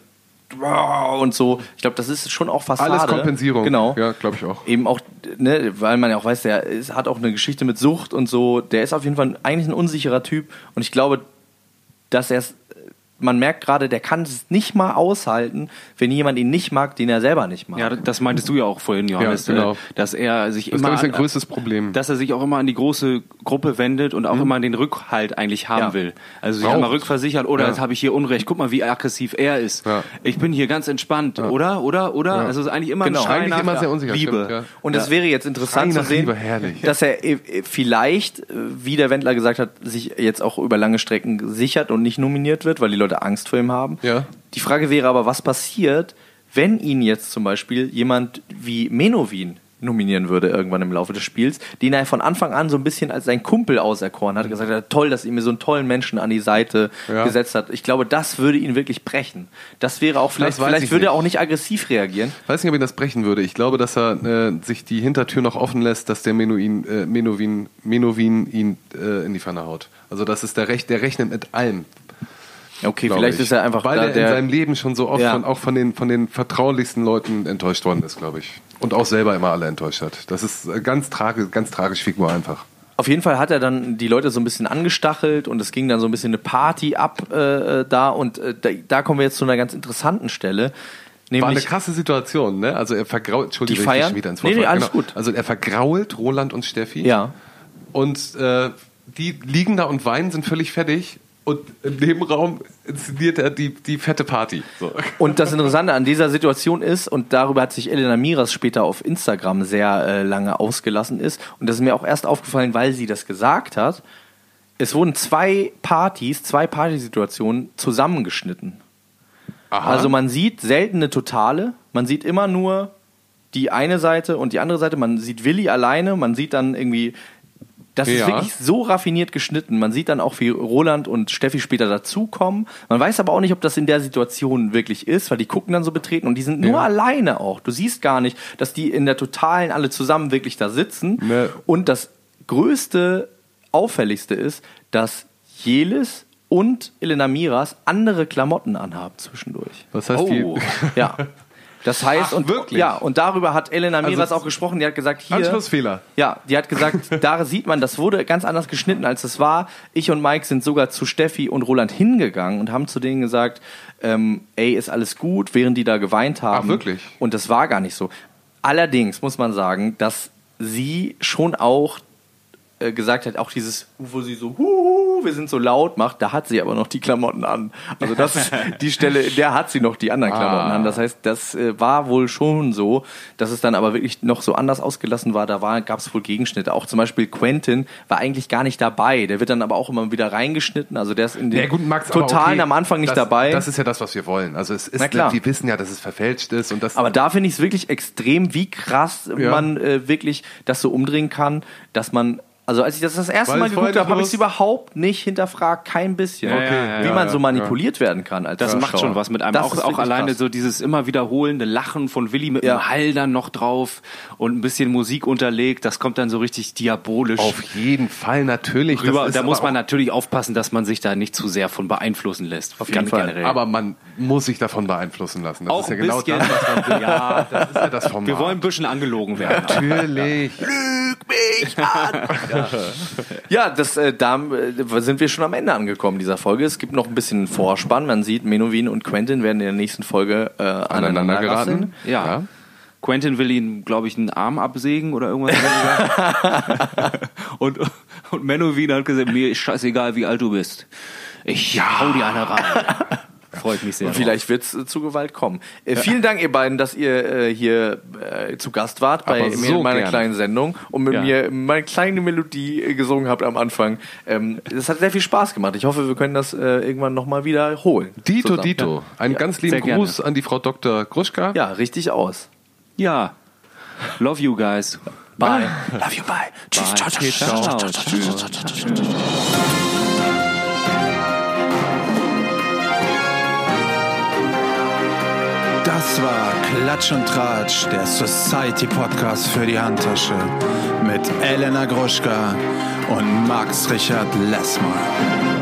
und so, ich glaube, das ist schon auch Fassade. Alles Kompensierung. Genau Ja, glaube ich auch. eben auch, ne, weil man ja auch weiß, der ist, hat auch eine Geschichte mit Sucht und so. Der ist auf jeden Fall eigentlich ein unsicherer Typ und ich glaube, dass er es man merkt gerade, der kann es nicht mal aushalten, wenn jemand ihn nicht mag, den er selber nicht mag. Ja, das meintest du ja auch vorhin, Johannes, Ja, genau. äh, dass er sich Das ist, immer ich, sein an- größtes Problem. dass er sich auch immer an die große Gruppe wendet und auch immer den Rückhalt eigentlich haben Ja. will. Also sich einmal rückversichert, oder Ja. jetzt habe ich hier Unrecht, guck mal, wie aggressiv er ist. Ja. Ich bin hier ganz entspannt, oder? Oder? Oder? Also es ist eigentlich immer Genau. ein Schrei Eigentlich nach immer sehr unsicher, Liebe. stimmt, ja. Und es wäre jetzt interessant zu sehen, Liebe, dass er äh, vielleicht, äh, wie der Wendler gesagt hat, sich jetzt auch über lange Strecken sichert und nicht nominiert wird, weil die Leute Angst vor ihm haben. Ja. Die Frage wäre aber, was passiert, wenn ihn jetzt zum Beispiel jemand wie Menowin nominieren würde irgendwann im Laufe des Spiels, den er von Anfang an so ein bisschen als sein Kumpel auserkoren hat, gesagt hat, toll, dass ihr mir so einen tollen Menschen an die Seite Ja. gesetzt hat. Ich glaube, das würde ihn wirklich brechen. Das wäre auch vielleicht, vielleicht ich würde er nicht. auch nicht aggressiv reagieren. Ich weiß nicht, ob ihn das brechen würde. Ich glaube, dass er äh, sich die Hintertür noch offen lässt, dass der Menuhin, äh, Menowin, Menowin ihn äh, in die Pfanne haut. Also das ist der Recht, der rechnet mit allem. Okay, vielleicht ich. ist er einfach weil da, er in seinem Leben schon so oft Ja. von, auch von den von den vertraulichsten Leuten enttäuscht worden ist, glaube ich. Und auch selber immer alle enttäuscht hat. Das ist äh, ganz tragisch, ganz tragisch Figur einfach. Auf jeden Fall hat er dann die Leute so ein bisschen angestachelt und es ging dann so ein bisschen eine Party ab äh, äh, da und äh, da, da kommen wir jetzt zu einer ganz interessanten Stelle. War eine Nämlich, krasse Situation, ne? Also er vergrault, Entschuldigung, Die ich feiern? schon wieder ins Nee, Wort nee, falle. alles gut. Also er vergrault Roland und Steffi. ja, Und äh, die liegen da und weinen, sind völlig fertig. Und im Nebenraum inszeniert er die, die fette Party. So. und das Interessante an dieser Situation ist, und darüber hat sich Elena Miras später auf Instagram sehr äh, lange ausgelassen ist, und das ist mir auch erst aufgefallen, weil sie das gesagt hat, es wurden zwei Partys, zwei Partysituationen zusammengeschnitten. Aha. Also man sieht selten eine totale, man sieht immer nur die eine Seite und die andere Seite, man sieht Willi alleine, man sieht dann irgendwie, das ist Ja. wirklich so raffiniert geschnitten. Man sieht dann auch, wie Roland und Steffi später dazukommen. Man weiß aber auch nicht, ob das in der Situation wirklich ist, weil die gucken dann so betreten und die sind nur Ja. alleine auch. Du siehst gar nicht, dass die in der Totalen alle zusammen wirklich da sitzen. Ne. Und das größte, auffälligste ist, dass Jelis und Elena Miras andere Klamotten anhaben zwischendurch. Was heißt Oh. die? Ja. Das heißt, Ach, und, wirklich? ja, und darüber hat Elena Also Miras es- auch gesprochen. Die hat gesagt, hier. Anschlussfehler. Ja, die hat gesagt, da sieht man, das wurde ganz anders geschnitten, als es war. Ich und Mike sind sogar zu Steffi und Roland hingegangen und haben zu denen gesagt, ähm, ey, ist alles gut, während die da geweint haben. Ach, wirklich? Und das war gar nicht so. Allerdings muss man sagen, dass sie schon auch äh, gesagt hat, auch dieses, wo sie so, huhu, wir sind so laut macht, da hat sie aber noch die Klamotten an. Also das ist die Stelle, in der hat sie noch die anderen Klamotten Ah. an. Das heißt, das äh, war wohl schon so, dass es dann aber wirklich noch so anders ausgelassen war. Da war, gab es wohl Gegenschnitte. Auch zum Beispiel Quentin war eigentlich gar nicht dabei. Der wird dann aber auch immer wieder reingeschnitten. Also der ist in den Ja, gut, Max, Totalen okay, am Anfang nicht das, dabei. Das ist ja das, was wir wollen. Also es ist, klar. wir wissen ja, dass es verfälscht ist und das. Aber da finde ich es wirklich extrem, wie krass Ja. man äh, wirklich das so umdrehen kann, dass man. Also als ich das das erste Weil Mal geguckt habe, habe ich es überhaupt nicht hinterfragt, kein bisschen, Ja, ja, ja, wie ja, man so ja, manipuliert werden kann. Als Das macht schon was mit einem. Das auch ist auch alleine krass. so dieses immer wiederholende Lachen von Willi mit Ja. einem Hall dann noch drauf und ein bisschen Musik unterlegt. Das kommt dann so richtig diabolisch auf jeden Fall natürlich. rüber. Da muss man natürlich aufpassen, dass man sich da nicht zu sehr von beeinflussen lässt. Auf jeden Fall. Generell. Aber man muss sich davon beeinflussen lassen. Das auch ist ja ein genau bisschen. das, was man will. ja, Das ist ja das Format. wir wollen ein bisschen angelogen werden. Natürlich. Ja, das, äh, da äh, sind wir schon am Ende angekommen dieser Folge. Es gibt noch ein bisschen Vorspann. Man sieht, Menowin und Quentin werden in der nächsten Folge äh, aneinander Aneinander geraten. geraten. Ja. Quentin will ihn, glaube ich, einen Arm absägen oder irgendwas. und, und Menowin hat gesagt, mir ist scheißegal, wie alt du bist. Ich hau dir eine rein. Freut mich sehr. Und vielleicht wird es äh, zu Gewalt kommen. Äh, Vielen Dank, ihr beiden, dass ihr äh, hier äh, zu Gast wart bei Aber mir so in meiner gerne. kleinen Sendung und mit Ja. mir meine kleine Melodie äh, gesungen habt am Anfang. Ähm, das hat sehr viel Spaß gemacht. Ich hoffe, wir können das äh, irgendwann nochmal wiederholen. Dito, Zusammen. Dito. Einen ganz lieben sehr gerne. Gruß an die Frau Dr. Gruschka. Ja, richtig aus. Ja. Love you guys. Bye. Love you, bye. Tschüss. Bye. Ciao, ciao, Ciao. ciao, ciao, ciao, ciao, ciao, ciao, ciao. Das war Klatsch und Tratsch, der Society Podcast für die Handtasche mit Elena Gruschka und Max Richard Lessmann.